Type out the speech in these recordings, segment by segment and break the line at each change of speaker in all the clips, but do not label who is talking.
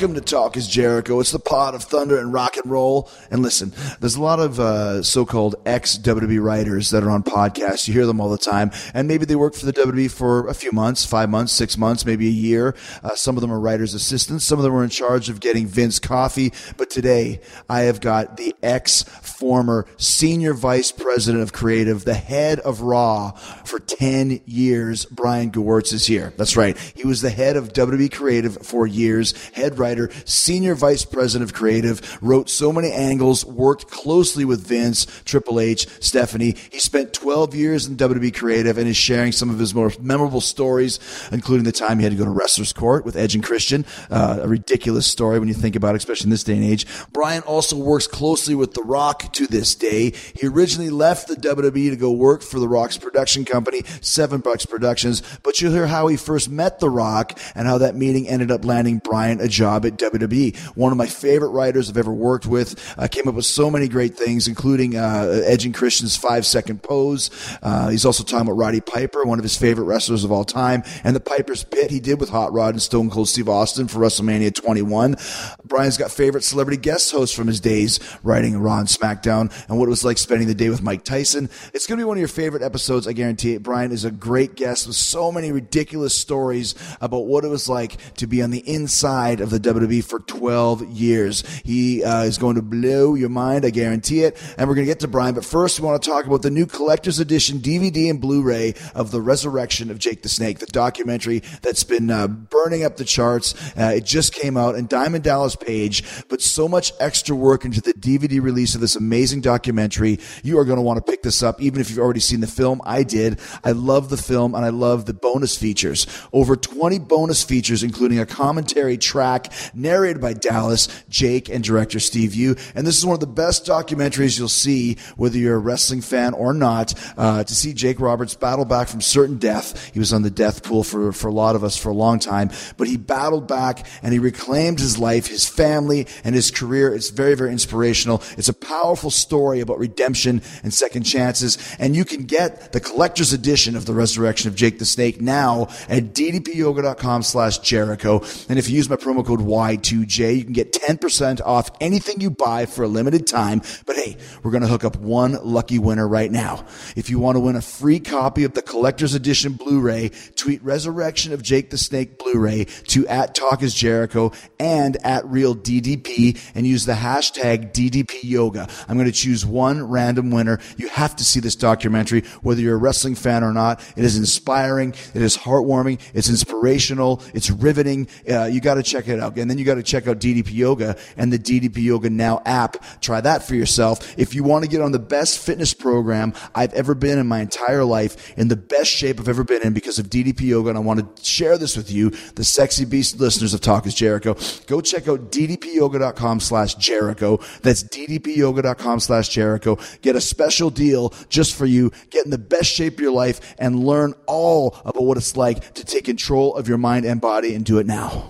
Welcome to Talk is Jericho. It's the pod of thunder and rock and roll. And listen, there's a lot of uh, so-called ex-WWE writers that are on podcasts. You hear them all the time, and maybe they work for the WWE for a few months, five months, six months, maybe a year. Uh, some of them are writers' assistants. Some of them are in charge of getting Vince coffee. But today, I have got the ex-former senior vice president of creative, the head of Raw for 10 years. Brian Gewirtz is here. That's right. He was the head of WWE Creative for years, head writer, senior vice president of creative, wrote so many angles, worked closely with Vince, Triple H, Stephanie. He spent 12 years in WWE Creative and is sharing some of his most memorable stories, including the time he had to go to Wrestler's Court with Edge and Christian. Uh, a ridiculous story when you think about it, especially in this day and age. Brian also works closely with The Rock to this day. He originally left the WWE to go work for The Rock's production company, Seven Bucks Productions, but you'll hear how he first met The Rock and how that meeting ended up landing Brian a job at WWE. One of my favorite writers I've ever worked with. Uh, came up with so many great things, including uh, Edge and Christian's five second pose. Uh, he's also talking about Roddy Piper, one of his favorite wrestlers of all time, and the Piper's Pit he did with Hot Rod and Stone Cold Steve Austin for WrestleMania 21. Brian's got favorite celebrity guest hosts from his days writing Raw and SmackDown and what it was like spending the day with Mike Tyson. It's going to be one of your favorite episodes, I guarantee it. Brian is a great guest with so many ridiculous stories about what it was like to be on the inside of the WWE for 12 years. He uh, is going to blow your mind, I guarantee it. And we're going to get to Brian, but first we want to talk about the new collector's edition DVD and Blu-ray of the Resurrection of Jake the Snake, the documentary that's been uh, burning up the charts. Uh, it just came out, and Diamond Dallas Page put so much extra work into the DVD release of this amazing documentary. You are going to want to pick this up, even if you've already seen the film. I did. I love the film, and I love the bonus features. Over 20 bonus features, including a commentary track narrated by Dallas, Jake, and director Steve Yu. And this is one of the best documentaries you'll see, whether you're a wrestling fan or not, uh, to see Jake Roberts battle back from certain death. He was on the death pool for, for a lot of us for a long time, but he battled back and he reclaimed his life, his family, and his career. It's very, very inspirational. It's a powerful story about redemption and second chances. And you can get the collector's edition of the resurrection of Jake the Snake now at ddpyoga.com slash Jericho. And if you use my promo code Y2J, you can get 10% off anything you buy for a limited time. But hey, we're going to hook up one lucky winner right now. If you want to win a free copy of the collector's edition Blu-ray, tweet resurrection of Jake the Snake Blu-ray to at Talk is Jericho and at Real DDP and use the hashtag DDP Yoga. I'm going to choose one random winner. You have to see this documentary, whether you're a wrestling fan or not. It is inspiring. It is heartwarming. It's inspirational. It's riveting. Uh, you got to check it out. And then you got to check out DDP Yoga and the DDP Yoga Now app. Try that for yourself. If you want to get on the best fitness program I've ever been in my entire life, in the best shape I've ever been in because of DDP Yoga, and I want to share this with you, the sexy beast listeners of Talk is Jericho, go check out ddpyoga.com slash Jericho. That's ddpyoga.com slash Jericho. Get a special deal just for you. Get in the best shape of your life and learn all about what it's like to take control of your mind and body and do it now.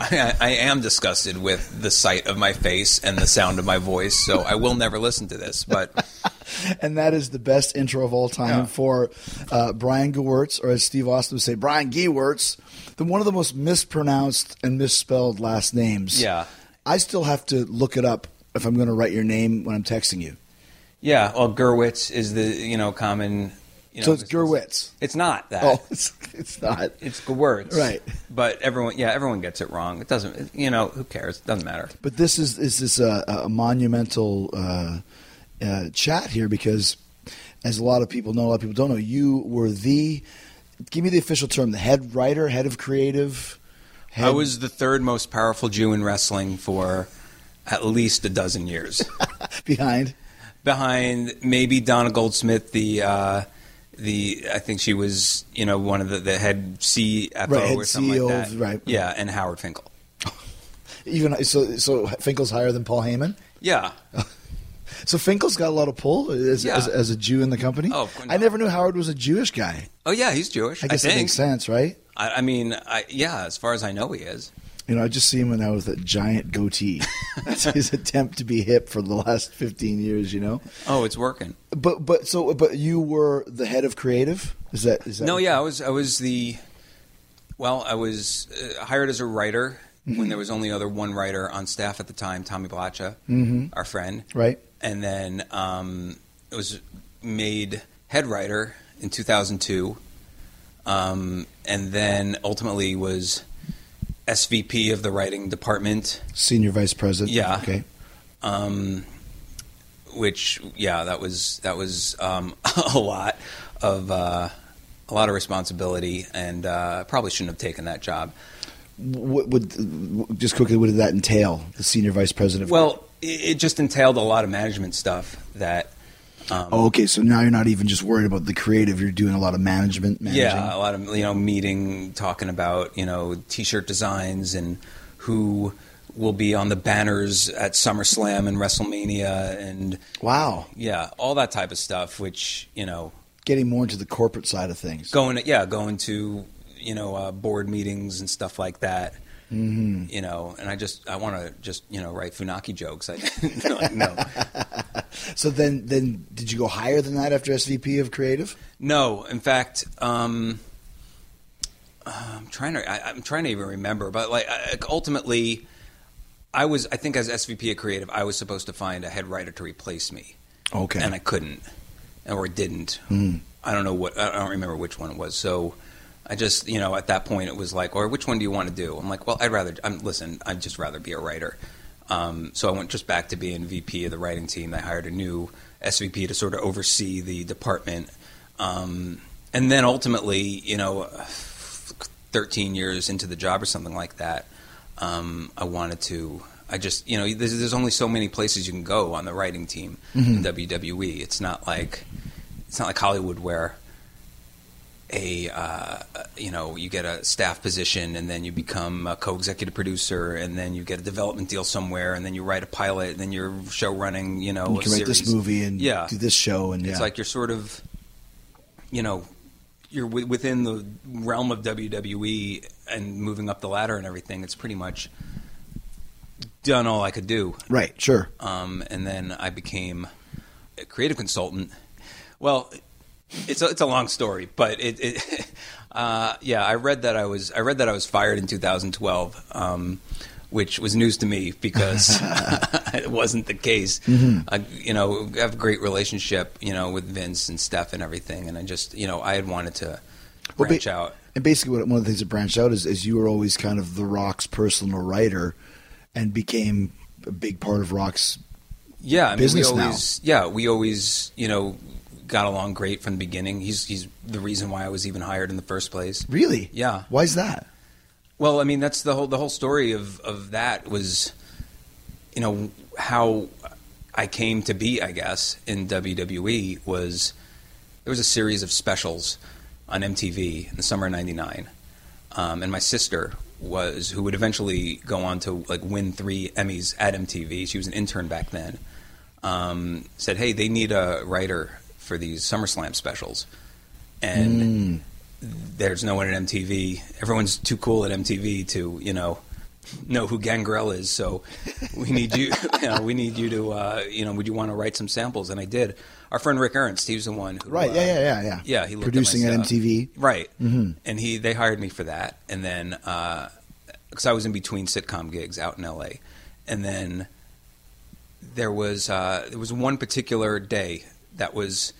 I, I am disgusted with the sight of my face and the sound of my voice, so I will never listen to this. But
and that is the best intro of all time
Yeah.
for uh, Brian Gewirtz, or as Steve Austin would say, Brian Gewirtz, the one of the most mispronounced and misspelled last names.
Yeah.
I still have to look it up if I'm going to write your name when I'm texting you.
yeah, well, Gerwitz is the you know common. You know,
so it's Gerwitz.
It's not that.
Oh, it's, it's not.
It's Gewirtz.
Right.
But everyone, yeah, everyone gets it wrong. It doesn't, you know, who cares? It doesn't matter.
But this is is this a, a monumental uh, uh, chat here because, as a lot of people know, a lot of people don't know, you were the. Give me the official term: the head writer, head of creative. Head,
I was the third most powerful Jew in wrestling for at least a dozen years.
behind.
Behind maybe Donna Goldsmith, the uh, the I think she was you know one of the, the head CFO
Right, head
or something
CEO
like that.
right.
Yeah, and Howard Finkel.
Even so, so Finkel's higher than Paul Heyman.
Yeah.
So Finkel's got a lot of pull as,
Yeah.
as, as a Jew in the company.
Oh, course
I never knew Howard was a Jewish guy.
Oh yeah, he's Jewish.
I guess
think.
that makes sense, right?
I, I mean, I, yeah, as far as I know, he is.
You know, I just see him now with a giant goatee. That's his attempt to be hip for the last fifteen years. You know,
Oh, it's working.
but but so but you were the head of creative. Is that is that
No, yeah, I was I was the well, I was uh, hired as a writer when there was only other one writer on staff at the time, Tommy Blacha, our friend.
Right.
And then um, it was made head writer in 2002, um, and then ultimately was SVP of the writing department.
Senior vice president.
Yeah.
Okay.
Um, which yeah, that was that was um, a lot of uh, a lot of responsibility, and uh, probably shouldn't have taken that job.
What would just quickly? What did that entail? The senior vice president.
Well, it, it just entailed a lot of management stuff that. Um,
oh, okay. So now you're not even just worried about the creative. You're doing a lot of management. Managing.
Yeah, a lot of you know meeting, talking about you know t-shirt designs and who will be on the banners at SummerSlam and WrestleMania and
Wow.
yeah, all that type of stuff. Which you know,
Getting more into the corporate side of things.
going to, yeah, going to you know uh, board meetings and stuff like that.
Mm-hmm.
You know, and I just I want to just you know write Funaki jokes. I no, no,
So then, then did you go higher than that after SVP of creative?
no. In fact, um, I'm trying to I, I'm trying to even remember, but like ultimately, I was I think as SVP of creative, I was supposed to find a head writer to replace me,
Okay.
and I couldn't, or didn't.
Hmm.
I don't know what I don't remember which one it was. So I just you know at that point it was like, or which one do you want to do? I'm like, well, I'd rather. I'm listen. I'd just rather be a writer. Um, so I went just back to being VP of the writing team. They hired a new SVP to sort of oversee the department, um, and then ultimately, you know, 13 years into the job or something like that, um, I wanted to. I just, you know, there's, there's only so many places you can go on the writing team in WWE. It's not like it's not like Hollywood where a uh, you know you get a staff position and then you become a co-executive producer and then you get a development deal somewhere and then you write a pilot and then you're show running you know
you can write this movie and
yeah
do this show, and
it's
yeah.
like you're sort of, you know, you're wi- within the realm of WWE and moving up the ladder and everything. It's pretty much done all I could do.
right. Sure.
Um, and then I became a creative consultant. Well, it's a, it's a long story, but it, it uh, yeah, I read that I was I read that I was fired in 2012. Um, which was news to me because it wasn't the case. I, you know, I have a great relationship, you know, with Vince and Steph and everything, and I just, you know, I had wanted to
Well,
branch
ba-
out.
And basically, what, one of the things that branched out is, is you were always kind of the Rock's personal writer, and became a big part of Rock's.
Yeah, I mean,
business
we
now.
always, yeah, we always, you know, got along great from the beginning. He's he's the reason why I was even hired in the first place.
Really?
Yeah.
Why is that?
Well, I mean, that's the whole the whole story of of that was, you know, how I came to be, I guess, in WWE was there was a series of specials on MTV in the summer of '99, um, and my sister was who would eventually go on to like win three Emmys at MTV. She was an intern back then. Um, said, "Hey, they need a writer for these SummerSlam specials," and there's no one at MTV. Everyone's too cool at MTV to, you know, know who Gangrel is. So we need you. You know, we need you to, uh, you know, would you want to write some samples? And I did. Our friend Rick Ernst, he was the one. Who,
Right.
uh,
Yeah. Yeah. Yeah. Yeah.
yeah, he
producing
at,
at. MTV.
Right. And he they hired me for that, and then because I was in between sitcom gigs out in L.A., and then there was uh, there was one particular day that was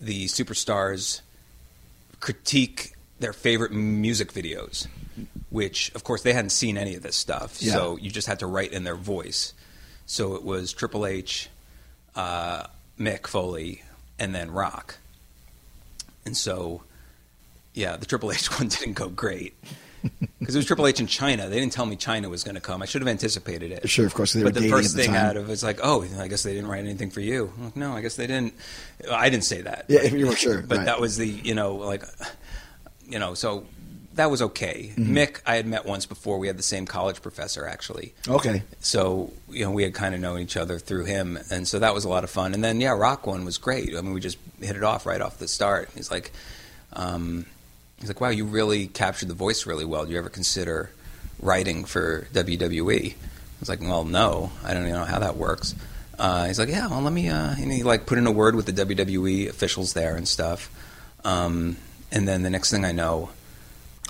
the superstars critique their favorite music videos, which of course they hadn't seen any of this stuff,
Yeah.
so you just had to write in their voice. So it was Triple H, uh, Mick Foley, and then Rock. And so, yeah, the Triple H one didn't go great because it was Triple H in Chyna. They didn't tell me Chyna was going to come. I should have anticipated it.
Sure, of course, they were
but the first
the
thing
time.
out of it's like, oh, I guess they didn't write anything for you. I'm like, no, I guess they didn't. I didn't say that.
Yeah, you were sure,
but
right.
that was the you know like, you know, so that was okay.
Mm-hmm.
Mick, I had met once before. We had the same college professor actually.
Okay.
So you know we had kind of known each other through him, and so that was a lot of fun. And then yeah, Rock one was great. I mean, we just hit it off right off the start. He's like, um, he's like, wow, you really captured the voice really well. Do you ever consider writing for WWE? I was like, well, no, I don't even know how that works. Uh, he's like, yeah, well, let me. Uh, and he like put in a word with the WWE officials there and stuff. Um, and then the next thing I know,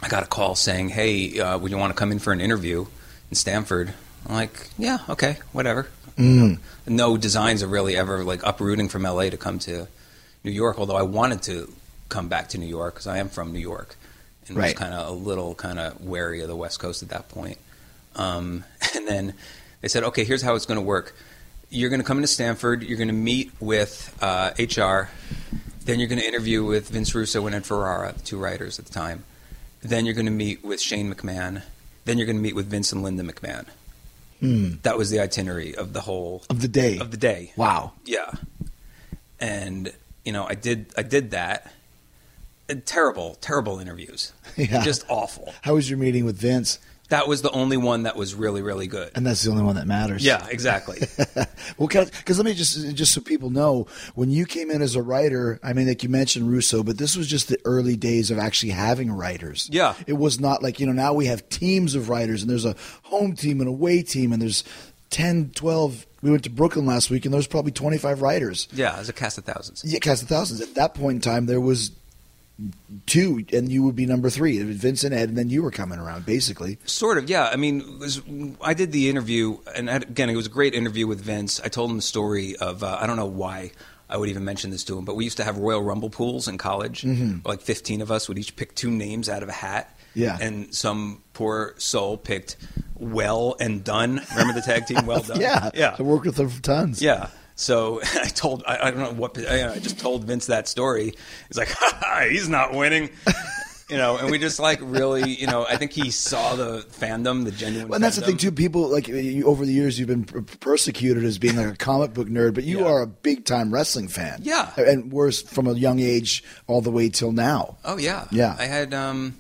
I got a call saying, "Hey, uh, would you want to come in for an interview in Stamford. I'm like, yeah, okay, whatever.
Mm.
No designs are really ever like uprooting from LA to come to New York. Although I wanted to come back to New York because I am from New York, and
Right.
was kind of a little kind of wary of the West Coast at that point. Um, and then they said, okay, here's how it's going to work. You're going to come into Stamford. You're going to meet with uh, HR. Then you're going to interview with Vince Russo and Ed Ferrara, the two writers at the time. Then you're going to meet with Shane McMahon. Then you're going to meet with Vince and Linda McMahon.
Hmm.
That was the itinerary of the whole
Of the day.
of the day.
wow.
Yeah, and you know, I did I did that. Terrible, terrible interviews.
Yeah.
Just awful.
How was your meeting with Vince?
That was the only one that was really, really good.
And that's the only one that matters.
Yeah, exactly.
well, because let me just just so people know, when you came in as a writer, I mean, like you mentioned Russo, but this was just the early days of actually having writers.
Yeah.
it was not like you know now we have teams of writers, and there's a home team and away team, and there's 10, 12. We went to Brooklyn last week, and there was probably 25 writers.
yeah, it was a cast of thousands.
Yeah, cast of thousands. At that point in time, there was two, and you would be number three. It was Vince and Ed, and then you were coming around, basically.
Sort of, yeah. I mean, was, I did the interview, and again, it was a great interview with Vince. I told him the story of uh, I don't know why I would even mention this to him, but we used to have Royal Rumble pools in college. Like fifteen of us would each pick two names out of a hat.
Yeah.
and some poor soul picked Well and Dunn. Remember the tag team Well Dunn?
Yeah,
yeah,
I worked with them for tons.
yeah. So I told I, I don't know what I, I just told Vince that story. He's like, ha, ha, he's not winning. You know, and we just like really, you know, I think he saw the fandom, the genuine.
Well, and that's the thing too. People like you, over the years, you've been persecuted as being like a comic book nerd, but you
Yeah.
are a big time wrestling fan.
Yeah.
and worse from a young age all the way till now.
Oh yeah,
Yeah.
I had, um,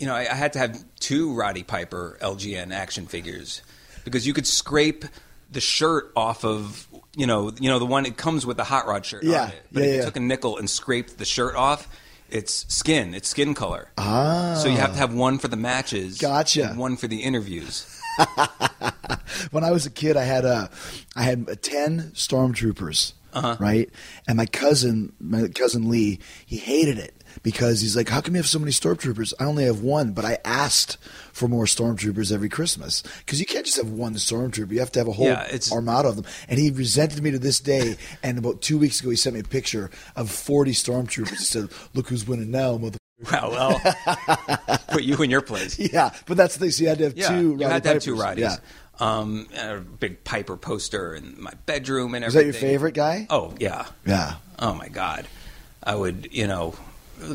you know, I, I had to have two Roddy Piper LJN action figures because you could scrape the shirt off of, you know, you know the one it comes with the hot rod shirt.
Yeah.
on it. but
Yeah,
if you
yeah.
took a nickel and scraped the shirt off. It's skin. It's skin color.
Ah,
So you have to have one for the matches,
Gotcha.
and one for the interviews.
when I was a kid, I had a, I had a ten stormtroopers,
Uh-huh.
right? And my cousin, my cousin Lee, he hated it because he's like, "How come you have so many stormtroopers? I only have one." But I asked for more stormtroopers every Christmas because you can't just have one stormtrooper; you have to have a whole
Yeah,
armada of them. And he resented me to this day. and about two weeks ago, he sent me a picture of forty stormtroopers. He said, "Look who's winning now, mother."
Wow, well, put you in your place.
Yeah, but that's the thing. So you had to have
Yeah,
two.
you had to have two. Roddies.
Yeah.
Um, a big Piper poster in my bedroom and
Is that
everything.
your favorite guy?
Oh yeah.
Yeah.
Oh my God. I would, you know,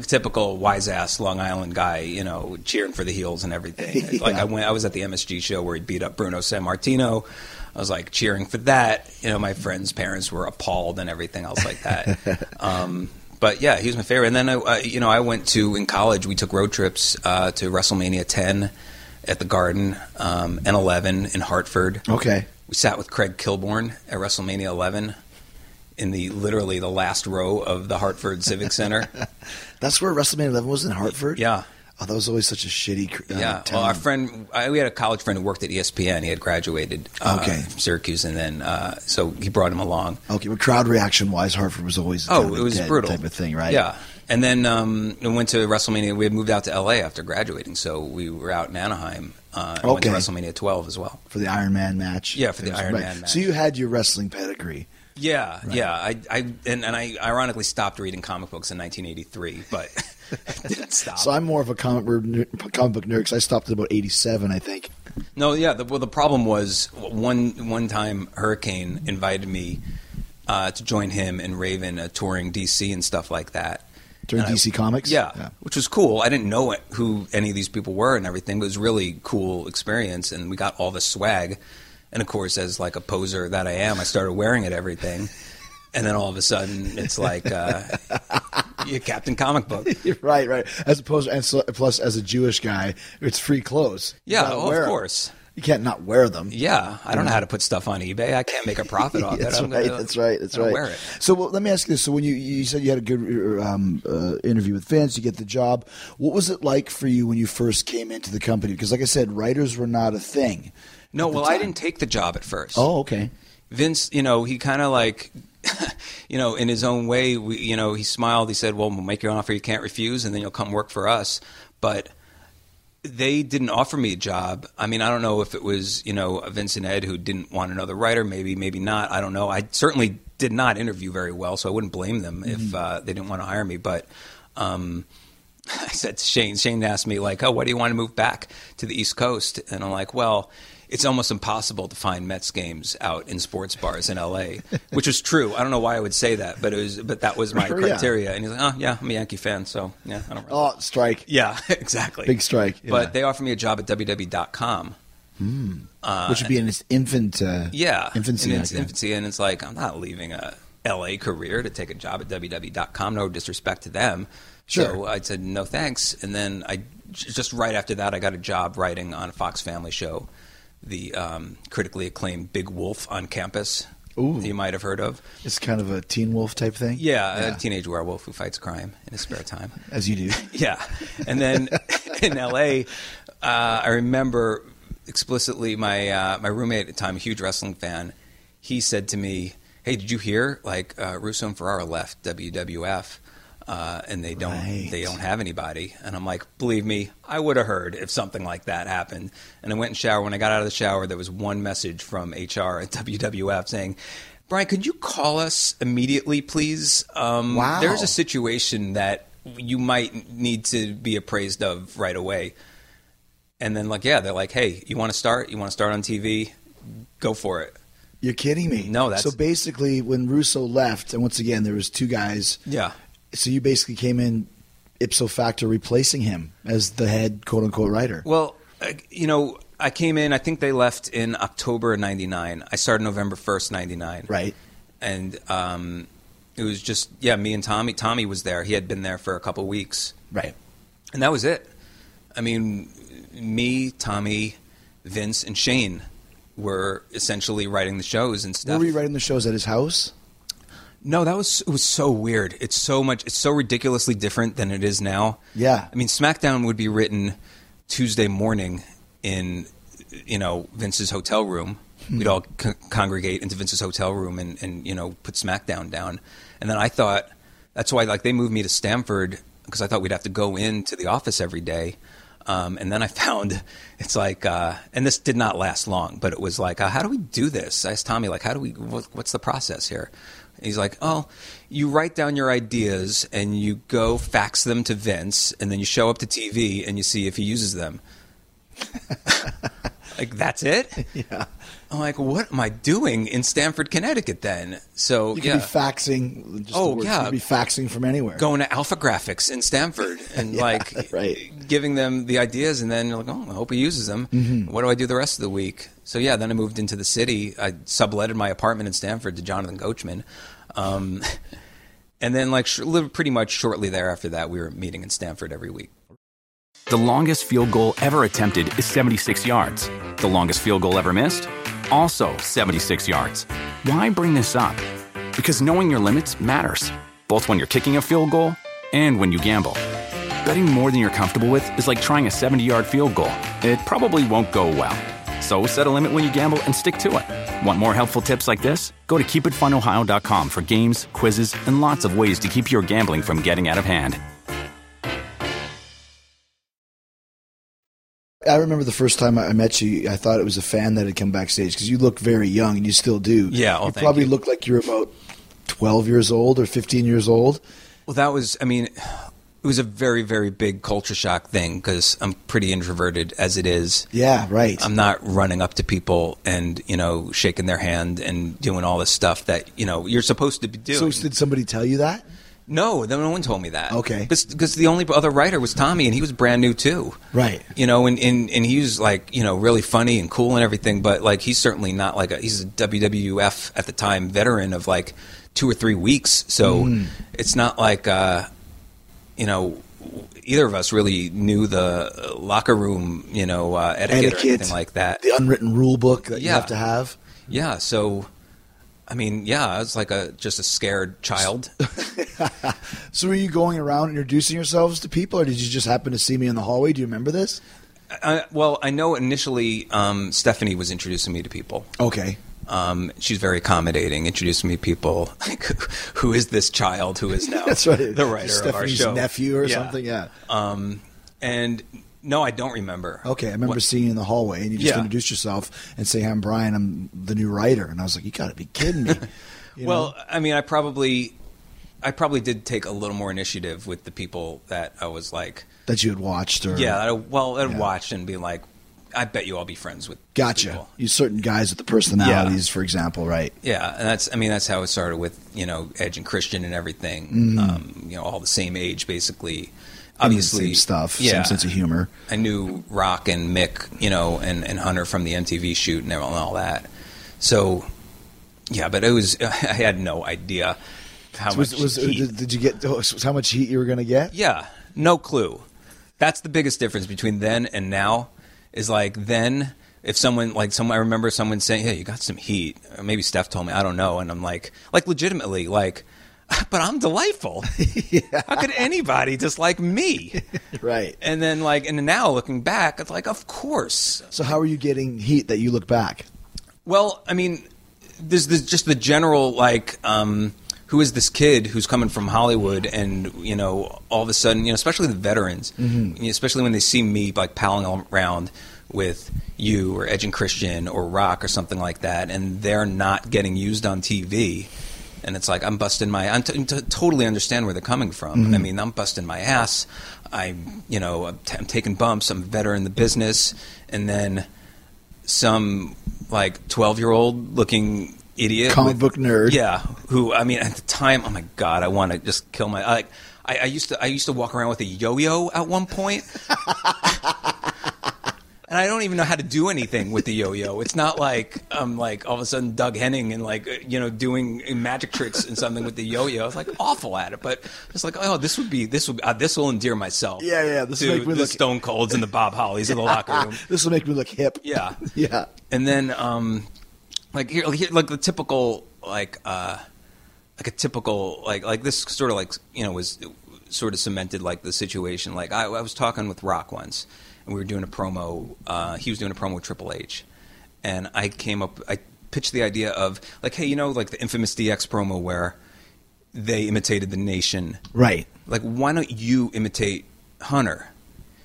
typical wise ass Long Island guy, you know, cheering for the heels and everything. Like I went, I was at the MSG show where he beat up Bruno Sammartino. I was like cheering for that. You know, my friends' parents were appalled and everything else like that. um, but yeah, he was my favorite. And then, I, I, you know, I went to in college. We took road trips uh, to WrestleMania 10 at the Garden um, and 11 in Hartford.
Okay.
We sat with Craig Kilborn at WrestleMania 11 in the literally the last row of the Hartford Civic Center.
That's where WrestleMania 11 was in Hartford.
Yeah.
Oh, that was always such a shitty. Uh,
Yeah,
town.
well, our friend, I, we had a college friend who worked at ESPN. He had graduated uh,
Okay.
from Syracuse, and then uh, so he brought him along.
Okay, but crowd reaction wise, Hartford was always
Oh,
kind of a
it was brutal
type of thing, right?
Yeah, and then um, we went to WrestleMania. We had moved out to LA after graduating, so we were out in Anaheim. Uh, and went to
Okay.
WrestleMania 12 as well.
For the Iron Man match.
Yeah, for the Iron
right.
Man match.
So you had your wrestling pedigree.
Yeah, yeah. I, I and, and I ironically stopped reading comic books in 1983, but didn't stop.
So I'm more of a comic, book comic book nerd because I stopped at about 87, I think.
No, yeah. The, well, the problem was one one time Hurricane invited me uh, to join him and Raven uh, touring DC and stuff like that.
During
And I-
DC Comics?
yeah,
Yeah.
which was cool. I didn't know who any of these people were and everything. But it was a really cool experience, and we got all the swag. And of course, as like a poser that I am, I started wearing it everything. And then all of a sudden, it's like uh, you're Captain Comic Book.
right, right. As opposed, and so, plus as a Jewish guy, it's free clothes. You
Yeah, oh, of course.
You can't not wear them.
Yeah, I don't know how to put stuff on eBay. I can't make a profit off
that's
it. I'm
right.
gonna-
that's right. That's right.
Wear it.
So well, let me ask you this: So when you you said you had a good um, uh, interview with Vince, you get the job. What was it like for you when you first came into the company? Because, like I said, writers were not a thing.
No, well, I didn't take the job at first.
Oh, okay.
Vince, you know, he kind of like, you know, in his own way, we, you know, he smiled. He said, "Well, we'll make you an offer you can't refuse, and then you'll come work for us." But they didn't offer me a job. I mean, I don't know if it was you know Vincent Ed who didn't want another writer, maybe, maybe not. I don't know. I certainly did not interview very well, so I wouldn't blame them if
Mm-hmm.
uh, they didn't want to hire me. But um, I said to Shane. Shane asked me like, "Oh, why do you want to move back to the East Coast?" And I'm like, "Well." It's almost impossible to find Mets games out in sports bars in LA, which is true. I don't know why I would say that, but it was, but that was my
Sure, yeah.
criteria. And he's like, "Oh, yeah, I'm a Yankee fan, so yeah, I don't." Really
Oh, strike.
yeah, exactly.
Big strike, yeah.
But they offered me a job at wwf.com.
Which would be in its infant. Uh,
Yeah,
Infancy.
in its infancy, and it's like I'm not leaving a LA career to take a job at wwf.com. No disrespect to them.
Sure.
So I said no thanks, and then I just right after that I got a job writing on a Fox Family show, the um, critically acclaimed Big Wolf on campus.
Ooh.
you might have heard of.
It's kind of a Teen Wolf type thing.
Yeah, a teenage werewolf who fights crime in his spare time.
as you do.
Yeah, and then in L.A., uh, I remember explicitly my uh, my roommate at the time, a huge wrestling fan. He said to me, "Hey, did you hear like uh, Russo and Ferrara left WWF?" Uh, and they don't
Right.
they don't have anybody and I'm like believe me I would have heard if something like that happened and I went and shower when I got out of the shower there was one message from HR at WWF saying Brian could you call us immediately please um,
Wow.
there's a situation that you might need to be appraised of right away. And then, like, yeah, they're like, hey, you want to start? You want to start on TV? Go for it.
You're kidding me.
No, that's-
so basically when Russo left, and once again there was two guys.
Yeah.
So you basically came in ipso facto replacing him as the head quote unquote writer.
Well, uh, you know, I came in, I think they left in October of 99. I started November 1st, 99.
Right.
And um, it was just, yeah, me and Tommy. Tommy was there. He had been there for a couple weeks.
Right.
And that was it. I mean, me, Tommy, Vince, and Shane were essentially writing the shows and stuff.
Were we writing the shows at his house?
No, that was it was so weird. It's so much. It's so ridiculously different than it is now.
Yeah.
I mean, SmackDown would be written Tuesday morning in you know Vince's hotel room. We'd all co- congregate into Vince's hotel room and and you know put SmackDown down. And then I thought that's why like they moved me to Stamford because I thought we'd have to go into the office every day. Um, and then I found it's like, uh, and this did not last long, but it was like, uh, how do we do this? I asked Tommy, like, how do we, what, what's the process here? He's like, oh, you write down your ideas and you go fax them to Vince, and then you show up to TV and you see if he uses them. like, that's it?
Yeah.
I'm like, what am I doing in Stamford, Connecticut then? So,
You could
yeah.
be faxing. Just
Oh, yeah.
You could be faxing from anywhere.
going to Alpha Graphics in Stamford and
Yeah,
like
right.
giving them the ideas, and then you're like, oh, I hope he uses them.
Mm-hmm.
What do I do the rest of the week? So yeah, then I moved into the city. I subletted my apartment in Stamford to Jonathan Coachman, um, and then like pretty much shortly thereafter that, we were meeting in Stamford every week.
The longest field goal ever attempted is 76 yards. The longest field goal ever missed? Also 76 yards. Why bring this up? Because knowing your limits matters, both when you're kicking a field goal and when you gamble. Betting more than you're comfortable with is like trying a 70 yard field goal, it probably won't go well. So set a limit when you gamble and stick to it. Want more helpful tips like this? Go to keepitfunohio.com for games, quizzes, and lots of ways to keep your gambling from getting out of hand.
I remember the first time I met you, I thought it was a fan that had come backstage because you look very young and you still do.
Yeah, oh,
you probably
you.
look like you're about 12 years old or 15 years old.
Well, that was, I mean, it was a very, very big culture shock thing because I'm pretty introverted as it is.
Yeah, right.
I'm not running up to people and you know shaking their hand and doing all this stuff that you know you're supposed to be doing.
so did somebody tell you that?
no, no one told me that.
Okay.
because the only other writer was Tommy, and he was brand new too.
Right.
You know, and, and and he was like you know really funny and cool and everything, but like he's certainly not like a he's a WWF at the time veteran of like two or three weeks, so
Mm.
it's not like uh, you know. Either of us really knew the locker room, you know, uh, etiquette, or anything like that.
The unwritten rule book that you have to have.
Yeah, so I mean, yeah, I was like a just a scared child.
So were you going around introducing yourselves to people, or did you just happen to see me in the hallway? Do you remember this?
I, well, I know initially um, Stephanie was introducing me to people.
Okay.
Um, she's very accommodating, introducing me to people. Like, who is this child who is now
That's right.
the writer of our
Stephanie's
show?
nephew or
Yeah.
something. Yeah.
Um, and No, I don't remember.
Okay, I remember
What-
seeing you in the hallway, and you just
Yeah.
introduced yourself and say, "I'm Brian. I'm the new writer." And I was like, "You got to be kidding me!"
Well,
know?
I mean, I probably, I probably did take a little more initiative with the people that I was like,
that you had watched, or
yeah, I, well, I'd
Yeah.
watched and be like, I bet you I'll be friends with.
gotcha.
people.
You certain guys with the personalities, for example, right?
Yeah, and that's I mean that's how it started with you know Edge and Christian and everything.
Mm-hmm.
Um, you know, all the same age basically. Obviously,
same stuff,
Yeah,
same sense of humor.
I knew Rock and Mick, you know, and, and Hunter from the MTV shoot and all- that. So, yeah, but it was I had no idea how
Was,
much.
was,
heat-
did, did you get oh, how much heat you were going to get?
yeah, no clue. That's the biggest difference between then and now. Is like then, if someone like someone, I remember someone saying, "Hey, you got some heat." Or maybe Steph told me, I don't know, and I'm like, like legitimately, like, but I'm delightful. How could anybody dislike me?
Right.
And then like, and now looking back, it's like, of course.
So how are you getting heat that you look back?
Well, I mean, there's, there's just the general like, um, who is this kid who's coming from Hollywood, and you know, all of a sudden, you know, especially the veterans, mm-hmm. know, especially when they see me like palling around with you or Edge and Christian or Rock or something like that, and they're not getting used on TV. And it's like I'm busting my. I'm t- t- totally understand where they're coming from. Mm-hmm. I mean, I'm busting my ass. I'm, you know, I'm, t- I'm taking bumps. I'm a veteran in the business, and then some like 12 year old looking idiot
Comic
with-
book nerd.
yeah who i mean at the time oh my god i want to just kill my like I, I used to i used to walk around with a yo-yo at one point and i don't even know how to do anything with the yo-yo it's not like i'm like all of a sudden doug henning and like uh, you know doing magic tricks and something with the yo-yo i was like awful at it but it's like oh this would be this would uh, this will endear myself
Yeah, yeah, this
to
will make me
the
look-
stone colds and the bob hollies in the locker room
this will make me look hip.
yeah.
Yeah.
And then, um, like here, like, here, like the typical, like, uh, like a typical, like, like this sort of like, you know, was sort of cemented like the situation. Like I, I was talking with Rock once, and we were doing a promo. Uh, he was doing a promo with Triple H, and I came up, I pitched the idea of like, hey, you know, like the infamous DX promo where they imitated the Nation
Right.
like why don't you imitate Hunter?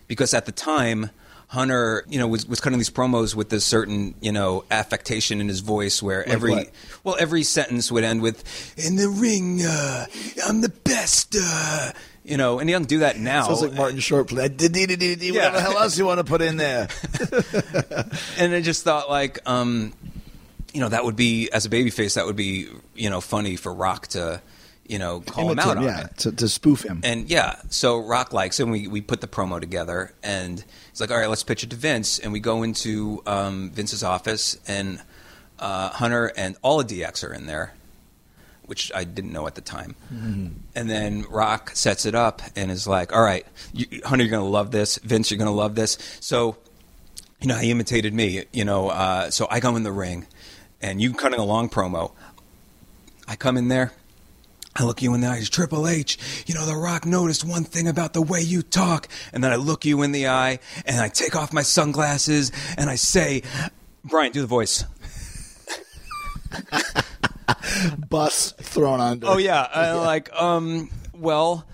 Because at the time, Hunter, you know, was, was cutting these promos with this certain, you know, affectation in his voice where every
what?
well, every sentence would end with "In the ring, uh, I'm the best," uh, you know, and he doesn't do that now.
Sounds like Martin Short play. Whatever the hell else you want to put in there.
and I just thought like, um, you know, that would be as a babyface, that would be you know funny for Rock to, you know, call him out on
yeah, to, to spoof him.
And yeah, so Rock likes it. And we, we put the promo together, and he's like, all right, let's pitch it to Vince. And we go into um, Vince's office, and uh, Hunter and all of DX are in there, which I didn't know at the time. And then Rock sets it up and is like, all right, you, Hunter, you're going to love this. Vince, you're going to love this. So, you know, he imitated me, you know, uh, so I go in the ring, and you cutting a long promo. I come in there. I look you in the eyes, Triple H. You know, The Rock noticed one thing about the way you talk. And then I look you in the eye and I take off my sunglasses and I say, Brian, do the voice.
Bus thrown under.
Oh, yeah. I like, um, well,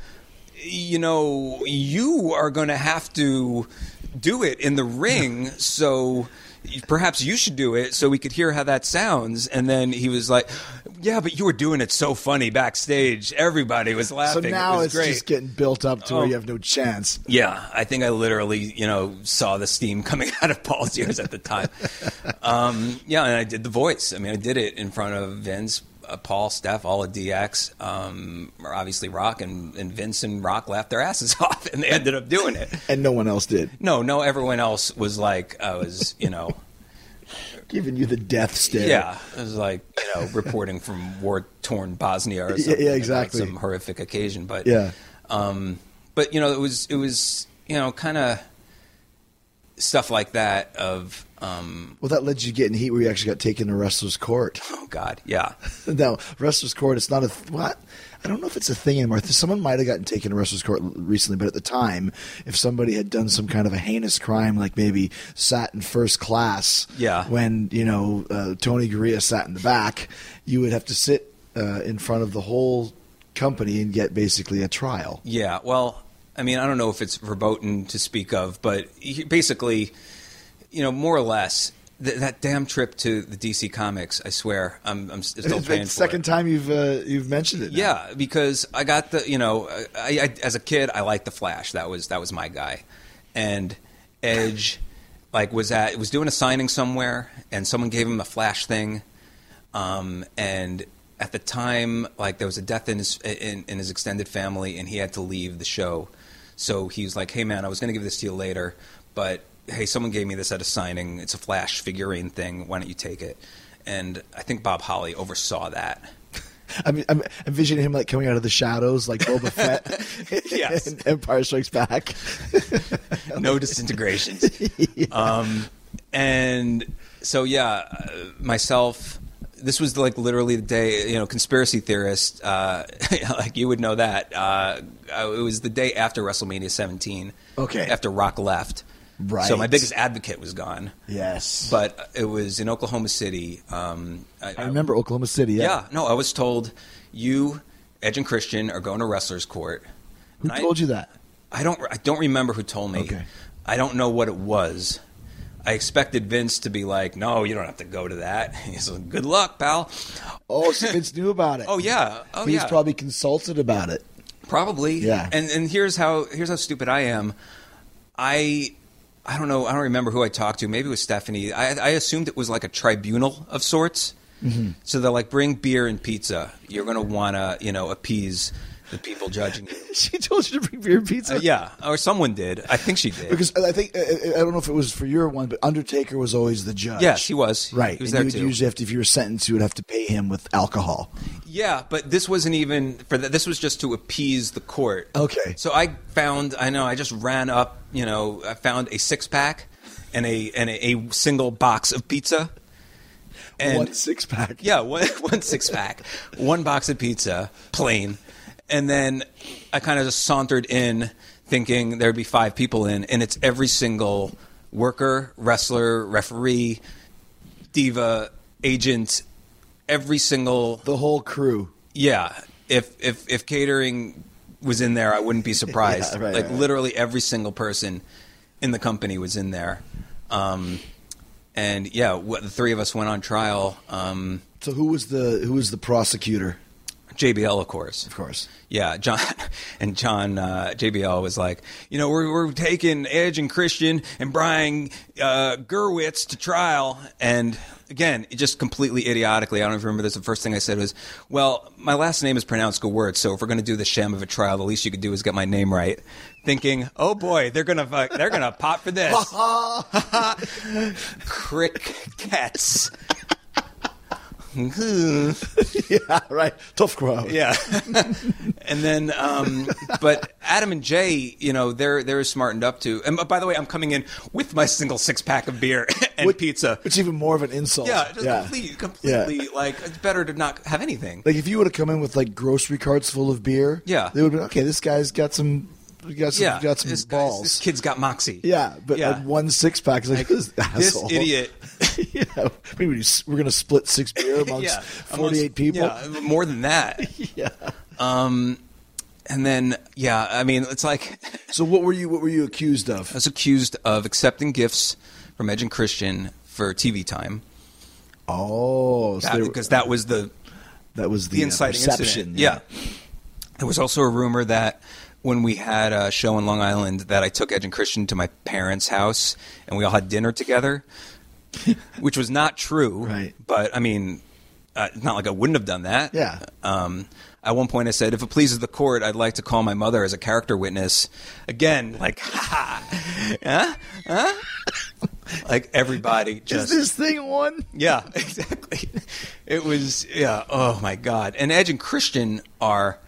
you know, you are going to have to do it in the ring. So perhaps you should do it so we could hear how that sounds. And then he was like, yeah, but you were doing it so funny backstage. Everybody was laughing.
so now
it was
it's
great.
just getting built up to where
Oh.
you have no chance.
Yeah, I think I literally, you know, saw the steam coming out of Paul's ears at the time. um, yeah, and I did the voice. I mean, I did it in front of Vince, uh, Paul, Steph, all of DX, um, or obviously Rock, and, and Vince and Rock laughed their asses off, and they ended up doing it.
And no one else did.
No, no, everyone else was like, I was, you know,
Giving you the death stare.
yeah, it was like, you know, reporting from war torn Bosnia or something.
yeah, exactly.
Some horrific occasion, but
Yeah.
Um, but you know, it was it was you know kind of stuff like that. Of um,
Well, that led you to get in heat where you actually got taken to wrestler's court.
oh god, yeah,
now, wrestler's court, it's not a th- what? I don't know if it's a thing anymore. Someone might have gotten taken to wrestler's court recently, but at the time, if somebody had done some kind of a heinous crime, like maybe sat in first class,
Yeah.
when you know uh, Tony Garea sat in the back, you would have to sit uh, in front of the whole company and get basically a trial.
yeah. Well, I mean, I don't know if it's verboten to speak of, but he- basically, you know, more or less, th- that damn trip to the DC Comics. I swear, I'm, I'm still
It's
paying
the
for
second
it.
time you've uh, you've mentioned it. now.
Yeah, because I got the you know, I, I as a kid I liked the Flash. That was that was my guy, and Edge, like was at was doing a signing somewhere, and someone gave him a Flash thing, um, and at the time like there was a death in his in, in his extended family, and he had to leave the show, so he was like, "Hey man, I was going to give this to you later, but hey, someone gave me this at a signing. It's a Flash figurine thing. Why don't you take it?" And I think Bob Holly oversaw that.
I mean, I'm envisioning him like coming out of the shadows, like Boba Fett
Yes.
in Empire Strikes Back.
no disintegrations. um, and so yeah, uh, myself. This was like literally the day, you know, conspiracy theorist, uh, like you would know that. Uh, uh, it was the day after WrestleMania 17.
Okay.
After Rock left.
Right.
So my biggest advocate was gone.
Yes,
But it was in Oklahoma City. Um,
I remember Oklahoma City. Yeah.
Yeah. No, I was told you, Edge and Christian, are going to wrestlers' court.
Who
And I-
told you that?
I don't. I don't remember who told me.
Okay.
I don't know what it was. I expected Vince to be like, "No, you don't have to go to that." He's like, "Good luck, pal."
Oh, so Vince knew about it.
Oh yeah. Oh yeah.
probably consulted about it.
Probably.
Yeah.
And and here's how here's how stupid I am. I I don't know. I don't remember who I talked to. Maybe it was Stephanie. I I assumed it was like a tribunal of sorts.
Mm-hmm.
So they're like, bring beer and pizza. You're gonna wanna you know appease the people judging you.
She told you to bring beer and pizza.
Uh, yeah, or someone did. I think she did.
Because I think I I don't know if it was for your one, but Undertaker was always the judge.
Yes, he was.
Right,
He was
and
there
you would
too.
usually have to, if you were sentenced, you would have to pay him with alcohol.
Yeah, but this wasn't even for that. This was just to appease the court.
Okay.
So I found. I know. I just ran up. You know, I found a six pack and a and a, a single box of pizza. And
one six pack.
yeah, one one six pack, one box of pizza, plain, and then I kind of just sauntered in, thinking there'd be five people in, and it's every single worker, wrestler, referee, diva, agent, every single
the whole crew.
yeah, if if if catering was in there, I wouldn't be surprised.
Yeah, right,
like
right, right.
literally every single person in the company was in there. Um, and yeah, what, the three of us went on trial. Um,
So who was the who was the prosecutor?
JBL, of course.
Of course.
Yeah, John and John uh, JBL was like, you know, we're we're taking Edge and Christian and Brian uh, Gerwitz to trial, and again, it just completely idiotically. I don't even remember this. The first thing I said was, "Well, my last name is pronounced Gewirtz, so if we're going to do the sham of a trial, the least you could do is get my name right." Thinking, "Oh boy, they're gonna fuck- they're gonna pop for this." Crickets.
yeah, right. Tough crowd.
Yeah. and then, um, but Adam and Jay, you know, they're they're smartened up to. And by the way, I'm coming in with my single six pack of beer and
What-
pizza.
It's even more of an insult.
Yeah, just complete, completely. Like it's better to not have anything.
Like if you would have come in with like grocery carts full of beer,
Yeah.
they would have been okay. This guy's got some, got some,
yeah,
got some
this
balls.
This kid's got moxie.
yeah, but
Yeah.
like one six pack is like, this,
This idiot.
yeah, maybe we s- we're gonna split six beer amongst
yeah,
forty-eight
amongst-
people.
Yeah, more than that.
Yeah.
Um, and then yeah, I mean, it's like
So what were you what were you accused of?
I was accused of accepting gifts from Edge and Christian for TV time
Oh, so were-
because that was the
that was the,
the
uh,
inciting
perception.
incident. Yeah. There was also a rumor that when we had a show in Long Island that I took Edge and Christian to my parents' house and we all had dinner together, which was not true.
Right.
But I mean, uh, it's not like I wouldn't have done that.
Yeah.
Um, at one point, I said, if it pleases the court, I'd like to call my mother as a character witness. Again, like, ha ha, huh? Huh? like everybody
Is
just
this thing one?
yeah, exactly. It was yeah. Oh my god. And Edge and Christian are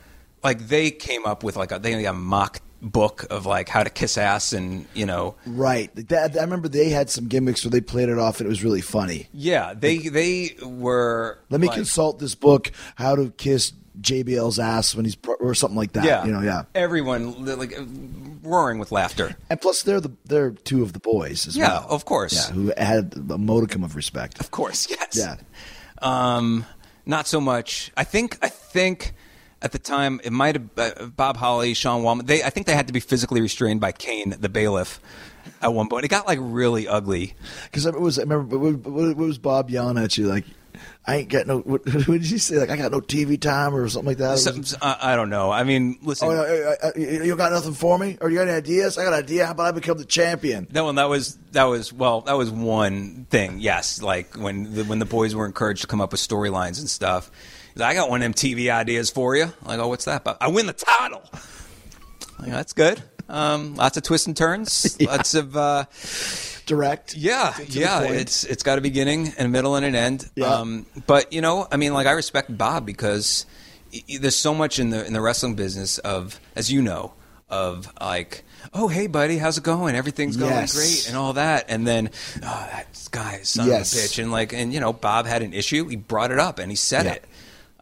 like they came up with like a they had a mock book of like how to kiss ass and you know
Right. That, I remember they had some gimmicks where they played it off and it was really funny.
yeah they they were
Let me
like,
consult this book, How to Kiss JBL's Ass when he's or something like that.
yeah
You know, yeah.
everyone like roaring with laughter
And plus, they're the they're two of the boys as
Yeah,
well.
Yeah, of course.
Yeah, who had a modicum of respect.
of course yes
Yeah.
um not so much I think I think at the time it might have uh, Bob Holly, Sean Waltman. They I think they had to be physically restrained by Kane, the bailiff, at one point. It got like really ugly.
Because it was, I remember, what, was Bob yelling at you? Like, I ain't got no, what, what did you say? Like, I got no TV time or something like that? Was-
I, I don't know. I mean, listen.
oh, you got nothing for me? Or you got any ideas? I got an idea. How about I become the champion?
No, one, that was that was well, that was one thing. Yes, like when the, when the boys were encouraged to come up with storylines and stuff. I got one of them TV ideas for you. I'm like, oh, what's that? about? I win the title. Like, that's good. Um, lots of twists and turns. Lots of uh,
Direct?
yeah, yeah. It's it's got a beginning and a middle and an end.
Yeah.
Um, but you know, I mean, like I respect Bob because there's so much in the in the wrestling business of, as you know, of like, oh hey buddy, how's it going? Everything's going
Yes.
great and all that, and then oh that guy, son
Yes.
of a bitch, and like, and you know, Bob had an issue. He brought it up and he said
Yeah.
it.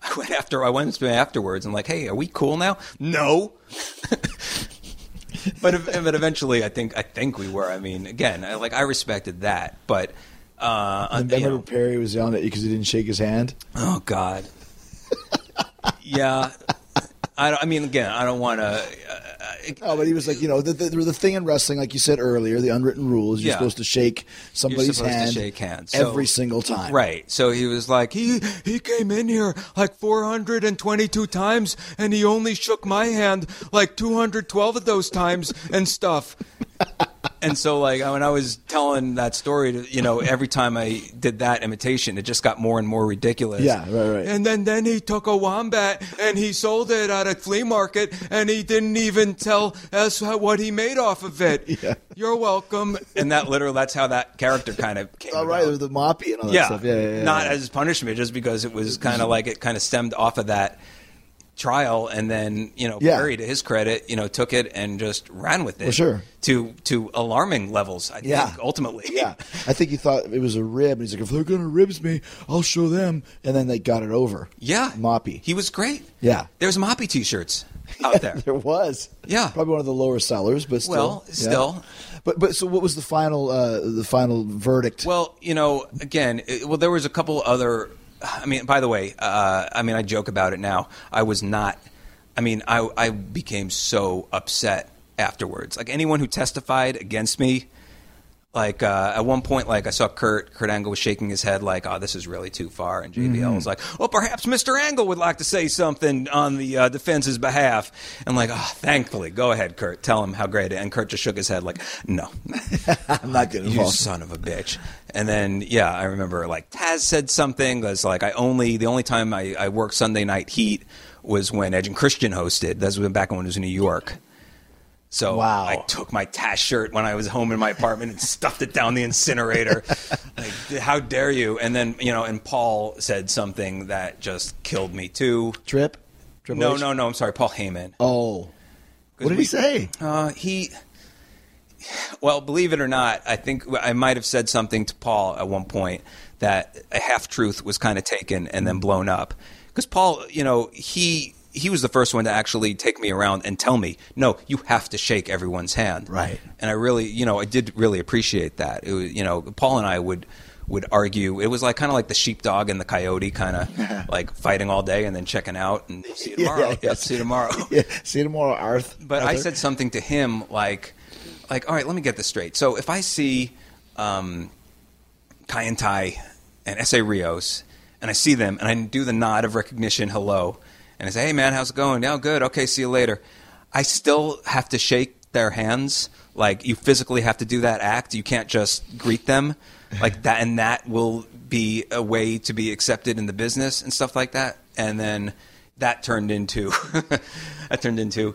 I went after I went to him afterwards and like, hey, are we cool now? No. but but eventually, I think I think we were. I mean, again, I, like I respected that, but uh,
And
you
remember
know-
Perry was yelling at you because he didn't shake his hand?
oh God, yeah. I, I mean, again, I don't want to. Uh,
Oh, but he was like, you know, the, the, the thing in wrestling, like you said earlier, the unwritten rule is you're
Yeah.
supposed to shake somebody's hand
shake hands. So-
every single time.
Right. So he was like, he he came in here like 422 times, and he only shook my hand like 212 of those times and stuff. And so, like, when I was telling that story, to, you know, every time I did that imitation, it just got more and more ridiculous.
Yeah, right, right.
And then then he took a wombat and he sold it at a flea market, and he didn't even tell us what he made off of it.
Yeah.
You're welcome. And that literally, that's how that character kind of came.
All right,
about
the moppy and all that
yeah,
stuff. Yeah, yeah, yeah.
not
yeah.
as punishment, just because it was kind of like it kind of stemmed off of that trial, and then you know
Yeah.
Perry, to his credit, you know took it and just ran with it.
Well, sure.
To to alarming levels, I
Yeah.
think ultimately.
yeah, I think he thought it was a rib, and he's like, if they're gonna ribs me, I'll show them. And then they got it over.
yeah,
moppy.
He was great.
Yeah.
There's Moppy T-shirts out there.
there was.
Yeah.
probably one of the lower sellers, but still.
Well,
yeah.
still.
But but so what was the final uh, the final verdict?
Well, you know, again, it, well, there was a couple other. I mean, by the way, uh, I mean, I joke about it now. I was not. I mean, I I became so upset afterwards. Like anyone who testified against me, like uh, at one point, like I saw Kurt Kurt Angle was shaking his head, like, "Oh, this is really too far." And JBL was like, "Well, perhaps Mr. Angle would like to say something on the uh, defense's behalf." And like, "Oh, thankfully, go ahead, Kurt. Tell him how great." it And Kurt just shook his head, like, "No."
I'm not getting
You son of a bitch. And then, yeah, I remember like Taz said something. Was like I only the only time I, I worked Sunday Night Heat was when Edge and Christian hosted. That's when back when it was in New York. So
Wow.
I took my Taz shirt when I was home in my apartment and stuffed it down the incinerator. like, how dare you? And then you know, and Paul said something that just killed me too.
Trip. Triple
No,
H?
no, no. I'm sorry, Paul Heyman.
Oh, what did
we-
he say?
Uh, he, well, believe it or not, I think I might have said something to Paul at one point that a half truth was kind of taken and then blown up. Because Paul, you know, he he was the first one to actually take me around and tell me, no, you have to shake everyone's hand.
Right.
And I really, you know, I did really appreciate that. It was, you know, Paul and I would would argue. It was like kind of like the sheepdog and the coyote, kind of like fighting all day and then checking out and see you tomorrow.
yeah.
See you tomorrow.
Yeah, see you tomorrow, Arth.
But I said something to him like, like, all right, let me get this straight. So if I see um, Kaientai and Essa Rios, and I see them, and I do the nod of recognition, hello, and I say, hey, man, how's it going? Yeah, good. Okay, see you later. I still have to shake their hands. Like, you physically have to do that act. You can't just greet them like that, and that will be a way to be accepted in the business and stuff like that. And then that turned into that turned into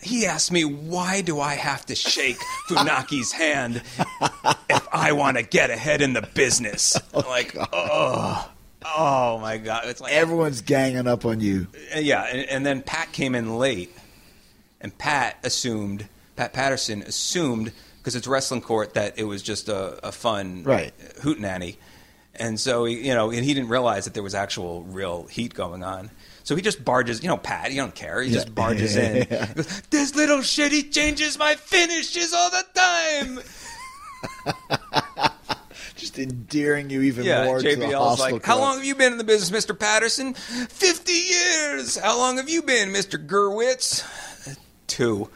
he asked me why do I have to shake Funaki's hand if I want to get ahead in the business oh, like oh oh my god it's like
everyone's ganging up on you.
Uh, yeah and, and then Pat came in late and Pat assumed Pat Patterson assumed because it's wrestling court that it was just a, a fun
Right.
hootenanny and so he, you know and he didn't realize that there was actual real heat going on so he just barges you know Pat he don't care he
Yeah.
just barges in
Yeah.
Goes, this little shit he changes my finishes all the time
Just endearing you even
Yeah,
more to the
JBL's
hostile
like, how
club.
long have you been in the business, Mr. Patterson? 50 years. How long have you been, Mr. Gewirtz? Two.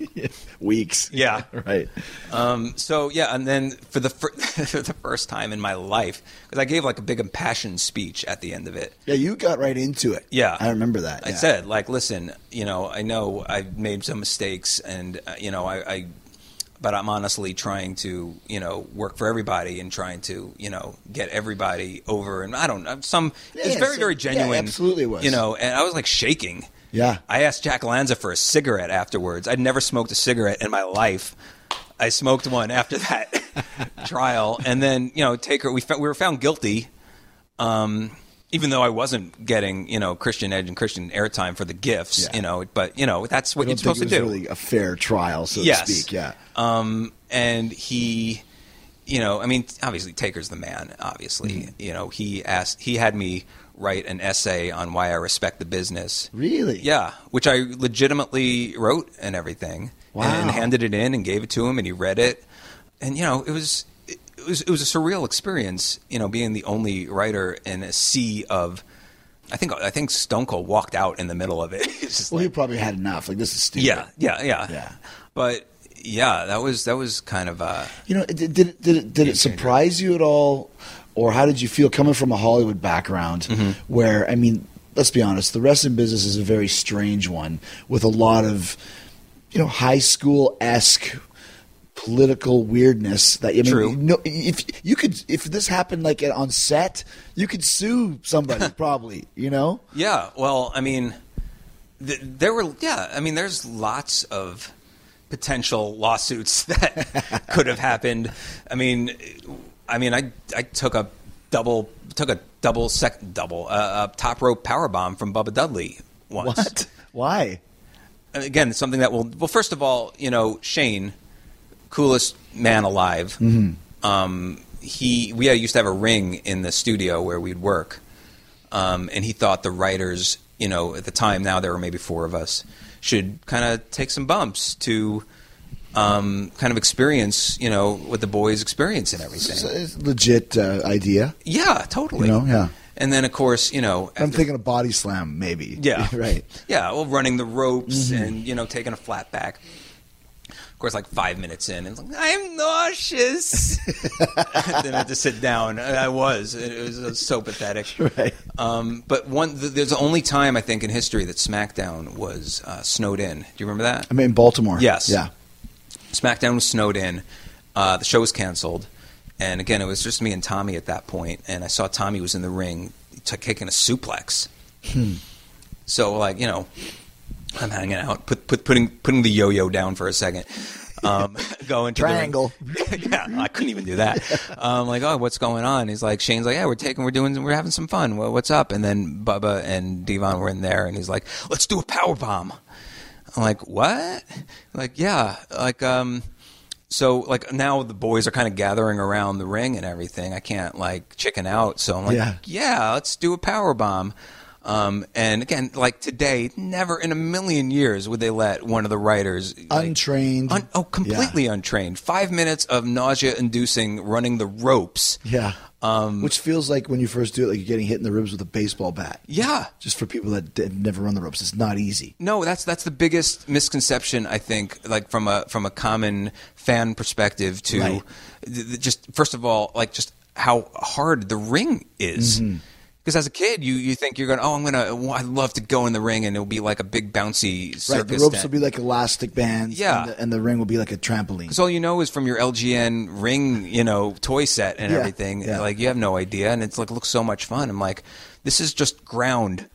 Weeks.
Yeah.
Right.
Um, so yeah, and then for the fir- for the first time in my life, because I gave like a big impassioned speech at the end of it.
Yeah, you got right into it.
Yeah,
I remember that.
I
yeah.
said, like, listen, you know, I know I've made some mistakes, and uh, you know, I, I, but I'm honestly trying to, you know, work for everybody and trying to, you know, get everybody over. And I don't know, some.
Yeah,
it's very,
so-
very
yeah,
genuine.
absolutely was.
You know, and I was like shaking.
Yeah.
I asked Jack Lanza for a cigarette afterwards. I'd never smoked a cigarette in my life. I smoked one after that trial, and then you know, Taker. We we were found guilty, um, even though I wasn't getting you know Christian Edge and Christian airtime for the gifts.
Yeah.
You know, but you know that's what you're supposed to do.
really a fair trial, so
yes.
to speak. Yeah.
Um, and he, you know, I mean, obviously Taker's the man. Obviously,
Mm-hmm.
you know, he asked, he had me write an essay on why I respect the business.
Really?
Yeah, which I legitimately wrote and everything,
Wow.
and handed it in and gave it to him, and he read it, and you know, it was. It was it was a surreal experience, you know, being the only writer in a sea of. I think I think Stone Cold walked out in the middle of it. Just
Well,
like-
he probably had enough. Like this is stupid.
yeah, yeah, yeah,
Yeah.
But yeah, that was that was kind of uh,
You know, did did it, did it, did it surprise you at all, or how did you feel coming from a Hollywood background,
Mm-hmm.
where I mean, let's be honest, the wrestling business is a very strange one with a lot of, you know, high school esque political weirdness that I mean,
True.
you know, if you could if this happened like on set you could sue somebody probably you know
Yeah, well, I mean, th- there were yeah, I mean, there's lots of potential lawsuits that could have happened. I mean, I mean, I I took a double took a double sec double uh, a top rope power bomb from Bubba Dudley once.
what why
again, something that will well, first of all, you know, Shane, coolest man alive. Um, he we used to have a ring in the studio where we'd work, um, and he thought the writers, you know, at the time now there were maybe four of us, should kind of take some bumps to. Um, kind of experience, you know, what the boys experience and everything.
it's a, legit uh, idea
Yeah, totally.
You know, yeah.
And then, of course, you know,
I'm
after-
thinking of body slam maybe
yeah.
right
Yeah, well, running the ropes and, you know, taking a flat back. Course, like five minutes in, and it's like, I'm nauseous. then I had to sit down. I was. It was, it was so pathetic.
Right.
Um, but one, th- there's the only time I think in history that SmackDown was uh, snowed in. Do you remember that?
I mean Baltimore
Yes.
yeah
SmackDown was snowed in. Uh, the show was canceled, and again, it was just me and Tommy at that point. And I saw Tommy was in the ring, t- taking a suplex. So, like you know, I'm hanging out, put, put, putting putting the yo-yo down for a second. Um, going to the ring.
Triangle.
yeah, I couldn't even do that. Um, like, oh, what's going on? He's like, Shane's like, yeah, we're taking, we're doing, we're having some fun. Well, what's up? And then Bubba and Devon were in there, and he's like, let's do a power bomb. I'm like, what? Like, yeah, like, um, so like now the boys are kind of gathering around the ring and everything. I can't like chicken out, so I'm like,
Yeah.
yeah, let's do a power bomb. Um, and again, like today, never in a million years would they let one of the writers like,
Untrained.
un- oh, completely untrained. Five minutes of nausea-inducing running the ropes.
Yeah.
Um,
Which feels like when you first do it, like you're getting hit in the ribs with a baseball bat.
Yeah.
Just for people that never run the ropes, it's not easy.
No, that's that's the biggest misconception I think. Like from a from a common fan perspective, to
Right.
th- th- just first of all, like just how hard the ring is.
Mm-hmm.
Because as a kid, you, you think you're going, oh, I'm gonna, well, I'd love to go in the ring, and it'll be like a big bouncy circus.
Right. The ropes
tent.
will be like elastic bands.
Yeah.
And the, and the ring will be like a trampoline.
Because all you know is from your LJN ring, you know, toy set and
Yeah,
everything.
yeah.
Like you have no idea, and it's like looks so much fun. I'm like, this is just ground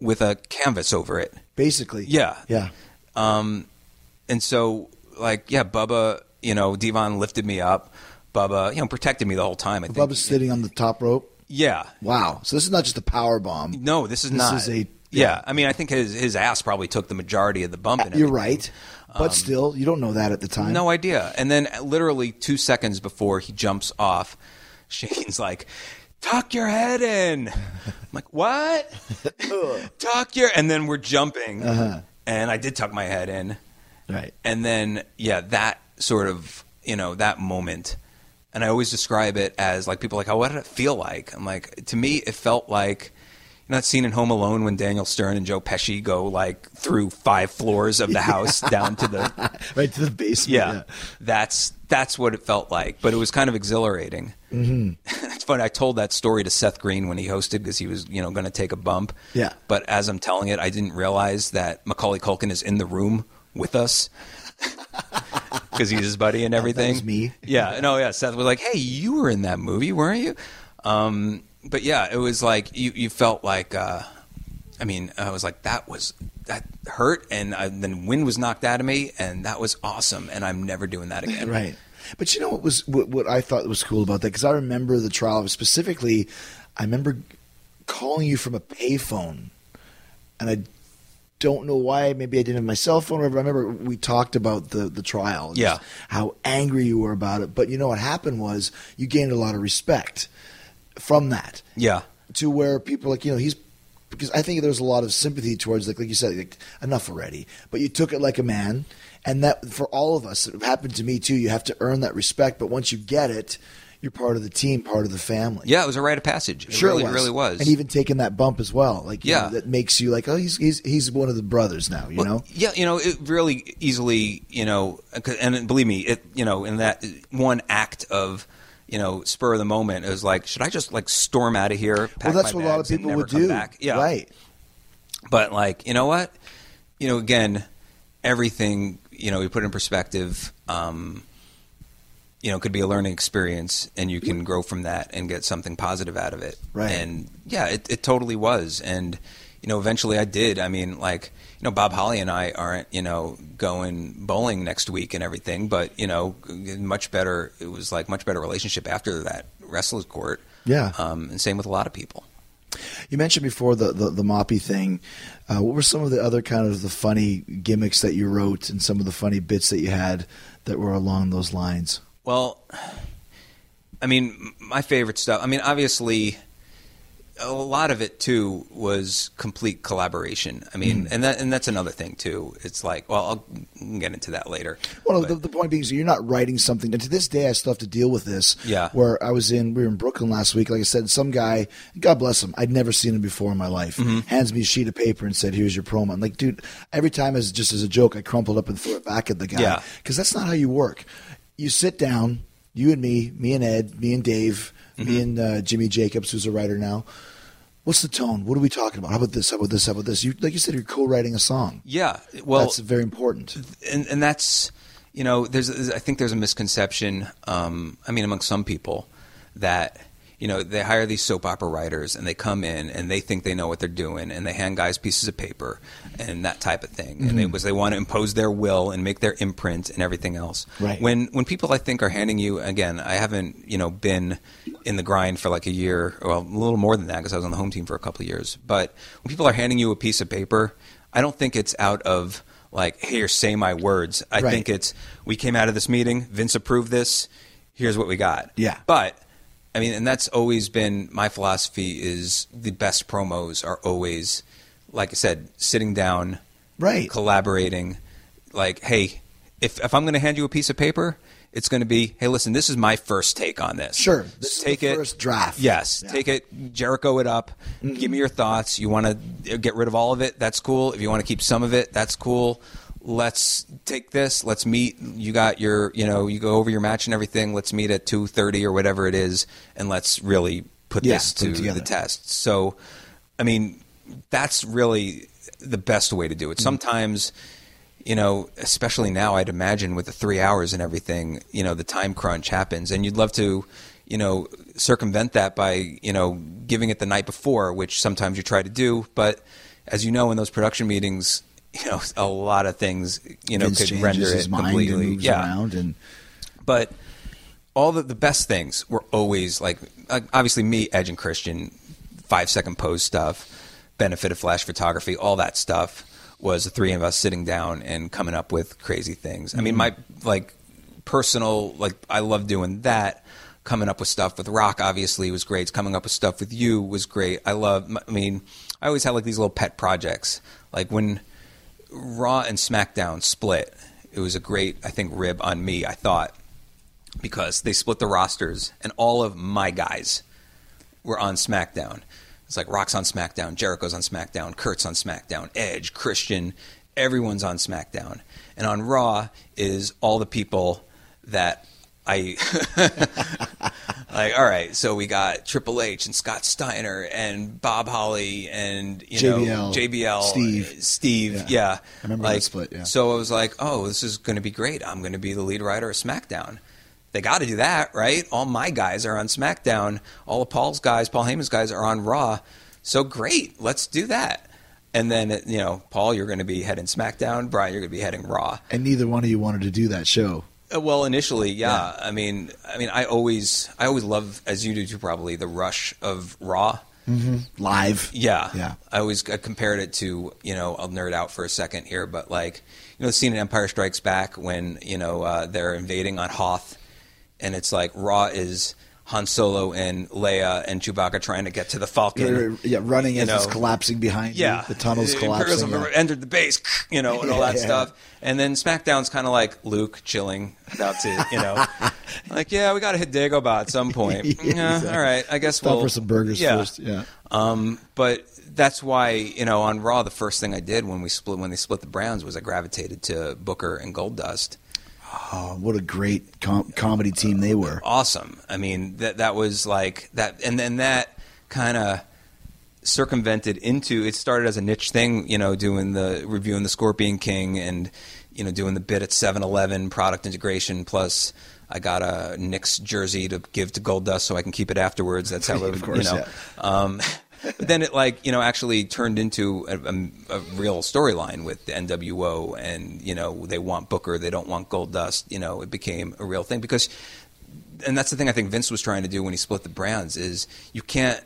with a canvas over it.
Basically.
Yeah.
Yeah.
Um, and so like yeah, Bubba, you know, Devon lifted me up. Bubba, you know, protected me the whole time. I think.
Bubba's sitting on the top rope.
Yeah.
Wow. So this is not just a power bomb.
No, this is
This
not.
is a-
yeah. I mean, I think his his ass probably took the majority of the bump. And
You're
everything.
right. But still, you don't know that at the time.
No idea. And then literally two seconds before he jumps off, Shane's like, tuck your head in. I'm like, what? tuck your. And then we're jumping.
Uh-huh.
And I did tuck my head in.
Right.
And then, yeah, that sort of, you know, that moment and I always describe it as like people are like, oh, what did it feel like? I'm like, to me, it felt like. You know that scene in Home Alone when Daniel Stern and Joe Pesci go like through five floors of the house down to the
right to the basement.
yeah, that's that's what it felt like. But it was kind of exhilarating. Mm-hmm. it's funny. I told that story to Seth Green when he hosted because he was you know going to take a bump.
Yeah.
But as I'm telling it, I didn't realize that Macaulay Culkin is in the room with us. Because he's his buddy and everything.
was me.
Yeah, no, yeah. Seth was like, "Hey, you were in that movie, weren't you?" Um, but yeah, it was like you, you felt like. Uh, I mean, I was like, that was that hurt, and I, then wind was knocked out of me, and that was awesome, and I'm never doing that again.
Right. But you know what was what, what I thought was cool about that because I remember the trial specifically. I remember calling you from a payphone, and I don't know why. Maybe I didn't have my cell phone. Or whatever. I remember we talked about the the trial.
Yeah.
How angry you were about it. But you know what happened was you gained a lot of respect from that
Yeah,
to where people like you know he's because I think there's a lot of sympathy towards like like you said like enough already but you took it like a man and that for all of us it happened to me too you have to earn that respect but once you get it you're part of the team part of the family
yeah. It was a rite of passage. It
sure
really,
it was.
really was.
and even taking that bump as well like
Yeah.
know, that makes you like oh he's he's he's one of the brothers now you
Well,
know
Yeah, you know, it really easily, you know, and believe me, it, you know, in that one act of, you know, spur of the moment, it was like, should I just like storm out of here?
well that's what a lot of people would do
Back? Yeah,
right
But like, you know what? You know, again, everything, you know, you put in perspective. Um, you know, could be a learning experience, and you can grow from that and get something positive out of it.
Right.
And yeah, it, it totally was. And you know, eventually I did. I mean, like you know, Bob Holly and I aren't you know going bowling next week and everything, but you know, much better. It was like much better relationship after that wrestler's court.
Yeah.
Um, and same with a lot of people.
You mentioned before the the, the moppy thing. Uh, what were some of the other kind of the funny gimmicks that you wrote and some of the funny bits that you had that were along those lines?
Well, I mean, my favorite stuff. I mean, obviously, a lot of it too was complete collaboration. I mean,
Mm.
and that and that's another thing too. It's like, well, I'll get into that later.
Well,
But-
the, the point being is you're not writing something. And to this day, I still have to deal with this.
Yeah.
Where I was in, we were in Brooklyn last week. Like I said, some guy, God bless him, I'd never seen him before in my life,
Mm-hmm.
hands me a sheet of paper and said, "Here's your promo." I'm like, dude, every time as just as a joke, I crumpled up and threw it back at the guy.
Yeah.
Because that's not how you work. You sit down, you and me, me and Ed, me and Dave,
Mm-hmm.
me and uh, Jimmy Jacobs, who's a writer now. What's the tone? What are we talking about? How about this? How about this? How about this? You, like you said, you're co-writing a song.
yeah, well,
that's very important.
and and that's you know there's there's- I think there's a misconception um, I mean among some people that you know they hire these soap opera writers and they come in and they think they know what they're doing and they hand guys pieces of paper and that type of thing and they
Mm-hmm.
was they want to impose their will and make their imprint and everything else
Right.
when when people I think are handing you again I haven't you know been in the grind for like a year well a little more than that because I was on the home team for a couple of years but when people are handing you a piece of paper I don't think it's out of like here say my words I
Right.
think it's we came out of this meeting Vince approved this here's what we got
Yeah.
but I mean and that's always been my philosophy is the best promos are always like I said sitting down
Right.
collaborating like hey if if I'm going to hand you a piece of paper it's going to be hey listen this is my first take on this
Sure. This is
take
the
it
first draft.
yes
Yeah.
take it Jericho it up give mm-hmm. me your thoughts you want to get rid of all of it that's cool if you want to keep some of it that's cool let's take this let's meet you got your you know you go over your match and everything let's meet at 2.30 or whatever it is and let's really put
Yeah,
this to
together.
the test so i mean that's really the best way to do it mm-hmm. sometimes you know, especially now, I'd imagine with the three hours and everything, you know, the time crunch happens, and you'd love to, you know, circumvent that by, you know, giving it the night before, which sometimes you try to do. But as you know, in those production meetings, you know, a lot of things, you know,
Vince
could render it completely. yeah,
around and
but all the, the best things were always like obviously me edge and christian five second pose stuff benefit of flash photography all that stuff was the three of us sitting down and coming up with crazy things. I mean mm-hmm. my like personal like i love doing that. Coming up with stuff with rock obviously was great. Coming up with stuff with you was great. I love i mean i always had like these little pet projects. Like when Raw and SmackDown split. It was a great, I think, rib on me. I thought because they split the rosters and all of my guys were on SmackDown. It's like Rock's on SmackDown, Jericho's on SmackDown, Kurt's on SmackDown, Edge, Christian, everyone's on SmackDown. And on Raw is all the people that I like. All right, so we got Triple H and Scott Steiner and Bob Holly and you know
JBL,
JBL,
Steve.
Steve,
Yeah.
yeah.
I remember
like,
that split, yeah.
So I was like, oh, this is going to be great. I'm going to be the lead writer of SmackDown. They got to do that, right? All my guys are on SmackDown. All of Paul's guys, Paul Heyman's guys, are on Raw. So great, let's do that. And then you know, Paul, you're going to be heading SmackDown. Brian, you're going to be heading Raw.
And neither one of you wanted to do that show.
Uh, Well, initially, yeah. I mean, I mean, I always, I always love, as you do too, probably the rush of Raw.
Live.
Yeah,
Yeah.
I always I compared it to you know I'll nerd out for a second here, but like you know the scene in Empire Strikes Back when you know uh, they're invading on Hoth, and it's like Raw is Han Solo and Leia and Chewbacca trying to get to the Falcon.
They're, yeah, running
You
as it's collapsing behind
Yeah,
you. The tunnel's
The
collapsing. Yeah.
entered the base, you know, and all that
Yeah.
stuff. And then SmackDown's kind of like Luke chilling, about to, you know, like yeah, we got to hit Dagobah at some point.
Yeah,
yeah,
exactly.
all right, I guess
Stop
we'll
for some burgers
yeah.
first. Yeah.
Um, but that's why you know on Raw the first thing I did when we split when they split the Browns was I gravitated to Booker and Goldust.
Oh, what a great com- comedy team they were.
Awesome. I mean that that was like that, and then that kind of circumvented into it started as a niche thing, you know, doing the reviewing the Scorpion King and you know doing the bit at 7-Eleven product integration plus. I got a Knicks jersey to give to Goldust so I can keep it afterwards. That's how it,
Of course,
you know. Um, but then it like you know actually turned into a, a, a real storyline with the NWO, and you know they want Booker, they don't want Goldust. You know it became a real thing because, and that's the thing I think Vince was trying to do when he split the brands is you can't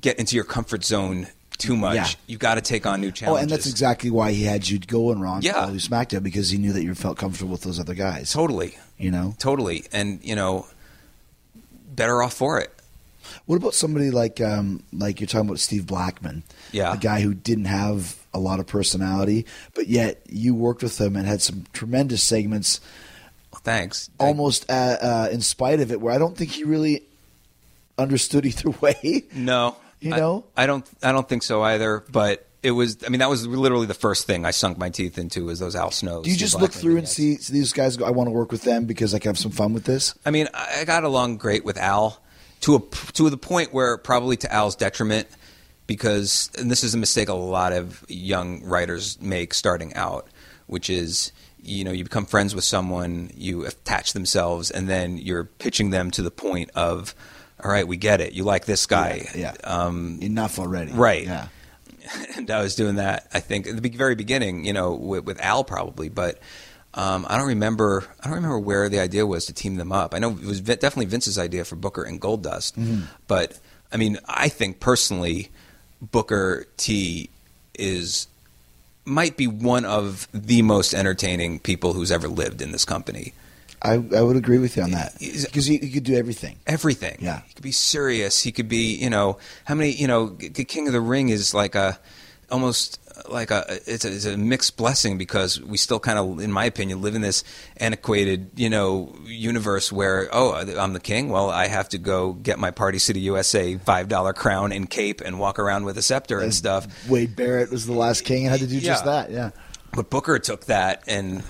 get into your comfort zone too much.
Yeah.
You got to take on new challenges.
Oh, and that's exactly why he had you go and Ron
Yeah.
Do SmackDown because he knew that you felt comfortable with those other guys.
totally,
You know.
totally, and you know better off for it.
What about somebody like um, like you're talking about Steve Blackman?
Yeah.
a guy who didn't have a lot of personality, but yet you worked with him and had some tremendous segments,
Thanks.
almost uh, uh, in spite of it, where I don't think he really understood either way.
No,
You
I-
know?
I, don't. I don't think so either. But it was. I mean, that was literally the first thing I sunk my teeth into was those Al Snows.
Do you just look through and see, see these guys? Go, I want to work with them because I can have some fun with this.
I mean, I I got along great with Al to a to the point where probably to Al's detriment, because and this is a mistake a lot of young writers make starting out, which is you know you become friends with someone, you attach themselves, and then you're pitching them to the point of, all right, we get it, you like this guy,
Yeah,
Um,
enough already.
right.
Yeah.
and I was doing that. I think at the very beginning, you know, with, with Al probably, but um, I don't remember. I don't remember where the idea was to team them up. I know it was definitely Vince's idea for Booker and Goldust, but I mean, I think personally, Booker T is might be one of the most entertaining people who's ever lived in this company.
I, I would agree with you on that because he, he could do everything.
everything.
Yeah.
he could be serious. He could be, you know, how many, you know, King of the Ring is like a almost like a it's a, it's a mixed blessing because we still kind of, in my opinion, live in this antiquated, you know, universe where oh, I'm the king. Well, I have to go get my Party City USA five dollar crown and cape and walk around with a scepter and stuff.
Wade Barrett was the last king and had to do just
Yeah.
that. Yeah.
But Booker took that and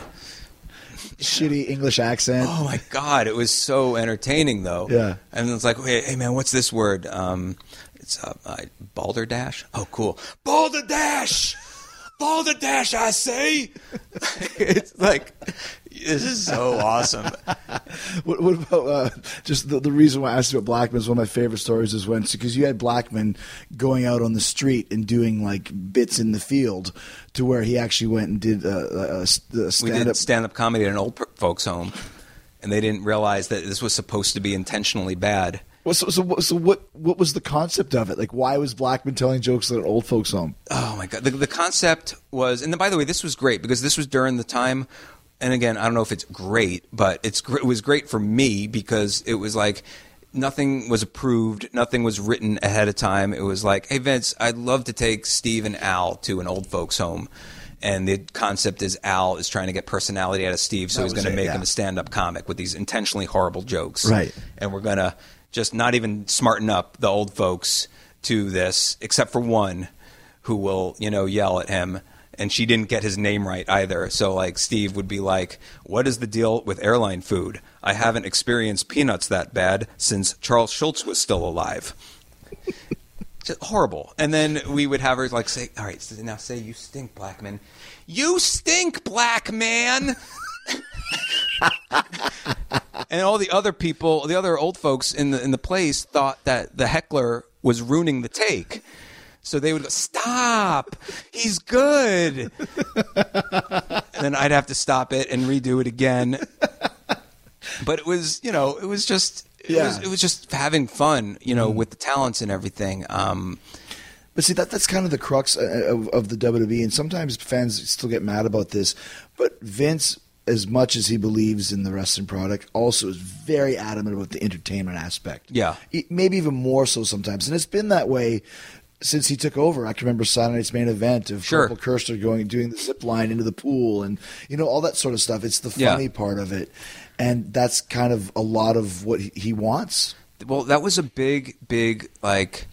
Shitty English accent.
Oh my god, it was so entertaining though.
Yeah.
And it's like, hey, hey man, what's this word? Um, it's uh, uh, balderdash. Oh, cool. Balderdash. Balderdash, I say. it's like this is so awesome.
What, what about uh, just the, the reason why I asked you about Blackman is one of my favorite stories is when because you had Blackman going out on the street and doing like bits in the field to where he actually went and did uh, a, a, a
We
stand
did
up.
stand up comedy at an old folks home, and they didn't realize that this was supposed to be intentionally bad.
Well, so, so, what- so what what was the concept of it? Like, why was Blackman telling jokes at an old folks' home?
Oh my god! The, the concept was, and then, by the way, this was great because this was during the time. And again, I don't know if it's great, but it's it was great for me because it was like nothing was approved, nothing was written ahead of time. It was like, hey Vince, I'd love to take Steve and Al to an old folks home. and the concept is Al is trying to get personality out of Steve, so
That
he's going to make
yeah.
him a stand-up comic with these intentionally horrible jokes,
Right.
And we're going to just not even smarten up the old folks to this, except for one who will, you know, yell at him. And she didn't get his name right either. So, like, Steve would be like, What is the deal with airline food? I haven't experienced peanuts that bad since Charles Schulz was still alive. Just horrible. And then we would have her, like, say, All right, now say you stink, black man. You stink, black man! and all the other people, the other old folks in the in the place thought that the heckler was ruining the take. So they would go, "Stop! He's good." and then I'd have to stop it and redo it again. But it was, you know, it was just it
Yeah.
was it was just having fun, you know, with the talents and everything. Um,
But see, that that's kind of the crux uh, of, of the WWE, and sometimes fans still get mad about this. But Vince, as much as he believes in the wrestling product, also is very adamant about the entertainment aspect.
Yeah.
Maybe even more so sometimes, and it's been that way since he took over. I can remember Saturday Night's main event of
Sure.
Corporal Kirchner going doing the zip line into the pool, and you know all that sort of stuff. It's the
Yeah.
funny part of it, and that's kind of a lot of what he, he wants.
well that was a big big like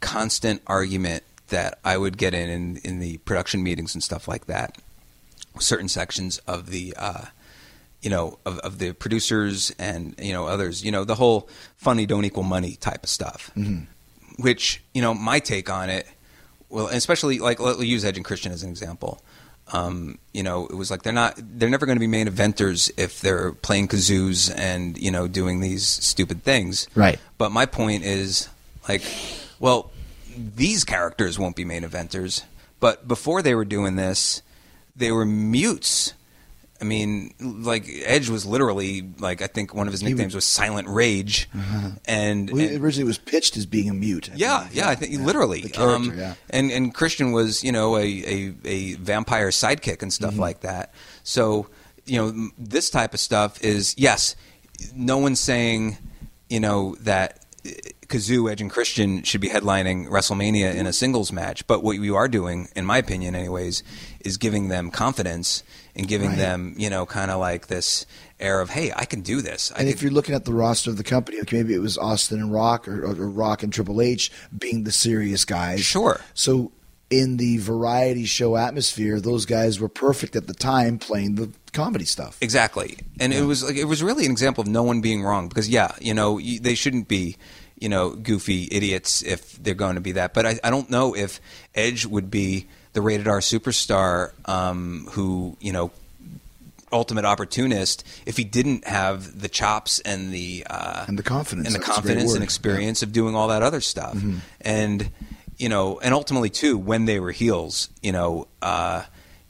constant argument that i would get in in, in the production meetings and stuff like that certain sections of the uh, you know of, of the producers and you know others you know the whole funny don't equal money type of stuff. Which you know my take on it well especially like let, us use edge and christian as an example. Um, you know it was like they're not they're never going to be main eventers if they're playing kazoos and you know doing these stupid things.
Right.
but my point is like well these characters won't be main eventers. But before they were doing this they were mutes I mean, like Edge was literally like I think one of his nicknames was Silent Rage, and,
Well,
and-
originally it was pitched as being a mute. I
yeah,
believe.
yeah, I think literally.
the character.
um,
yeah.
And and Christian was you know a a, a vampire sidekick and
Mm-hmm.
stuff like that. So you know this type of stuff is yes. No one's saying you know that Kazoo, Edge, and Christian should be headlining WrestleMania in a singles match. But what you are doing, in my opinion, anyways, is giving them confidence and giving
Right.
them you know kind of like this air of hey, I can do this. I
And if you're looking at the roster of the company, okay, maybe it was Austin and Rock or, or, Rock and Triple H being the serious guys.
Sure.
So in the variety show atmosphere, those guys were perfect at the time playing the comedy stuff.
Exactly, and it was like it was really an example of no one being wrong because yeah, you know you, they shouldn't be you know goofy idiots if they're going to be that. But I, I don't know if Edge would be the rated R superstar um, who you know ultimate opportunist if he didn't have the chops and the uh,
And the confidence.
and the
That's
confidence and experience of doing all that other stuff. And you know, and ultimately too, when they were heels, you know, uh,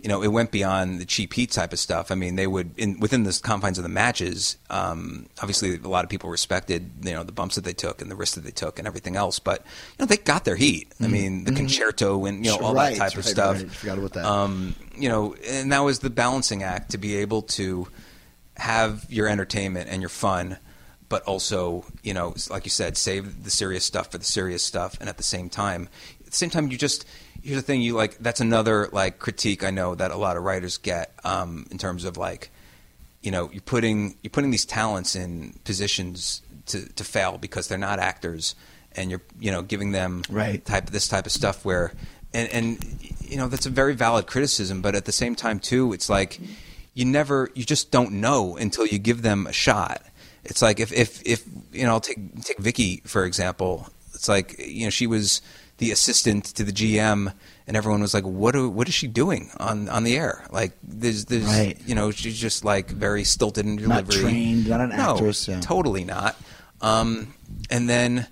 you know, it went beyond the cheap heat type of stuff. I mean, they would in within the confines of the matches. Um, obviously, a lot of people respected you know the bumps that they took and the risks that they took and everything else. But you know, they got their heat. I mean, the concerto and you know all
Right,
that type of stuff.
right. Forgot about that.
Um, you know, and that was the balancing act to be able to have your entertainment and your fun, but also, you know, like you said, save the serious stuff for the serious stuff, and at the same time, the same time, you just here's the thing, you like that's another like critique I know that a lot of writers get um, in terms of like, you know, you're putting you're putting these talents in positions to to fail because they're not actors, and you're you know giving them
Right.
type this type of stuff where and and you know that's a very valid criticism but at the same time too it's like you never you just don't know until you give them a shot it's like if if if you know I'll take take Vicky for example it's like you know she was the assistant to the GM and everyone was like what do, what is she doing on on the air like there's there's
Right.
you know she's just like very stilted in
Not trained, not an
no,
actress, yeah.
totally not um, and then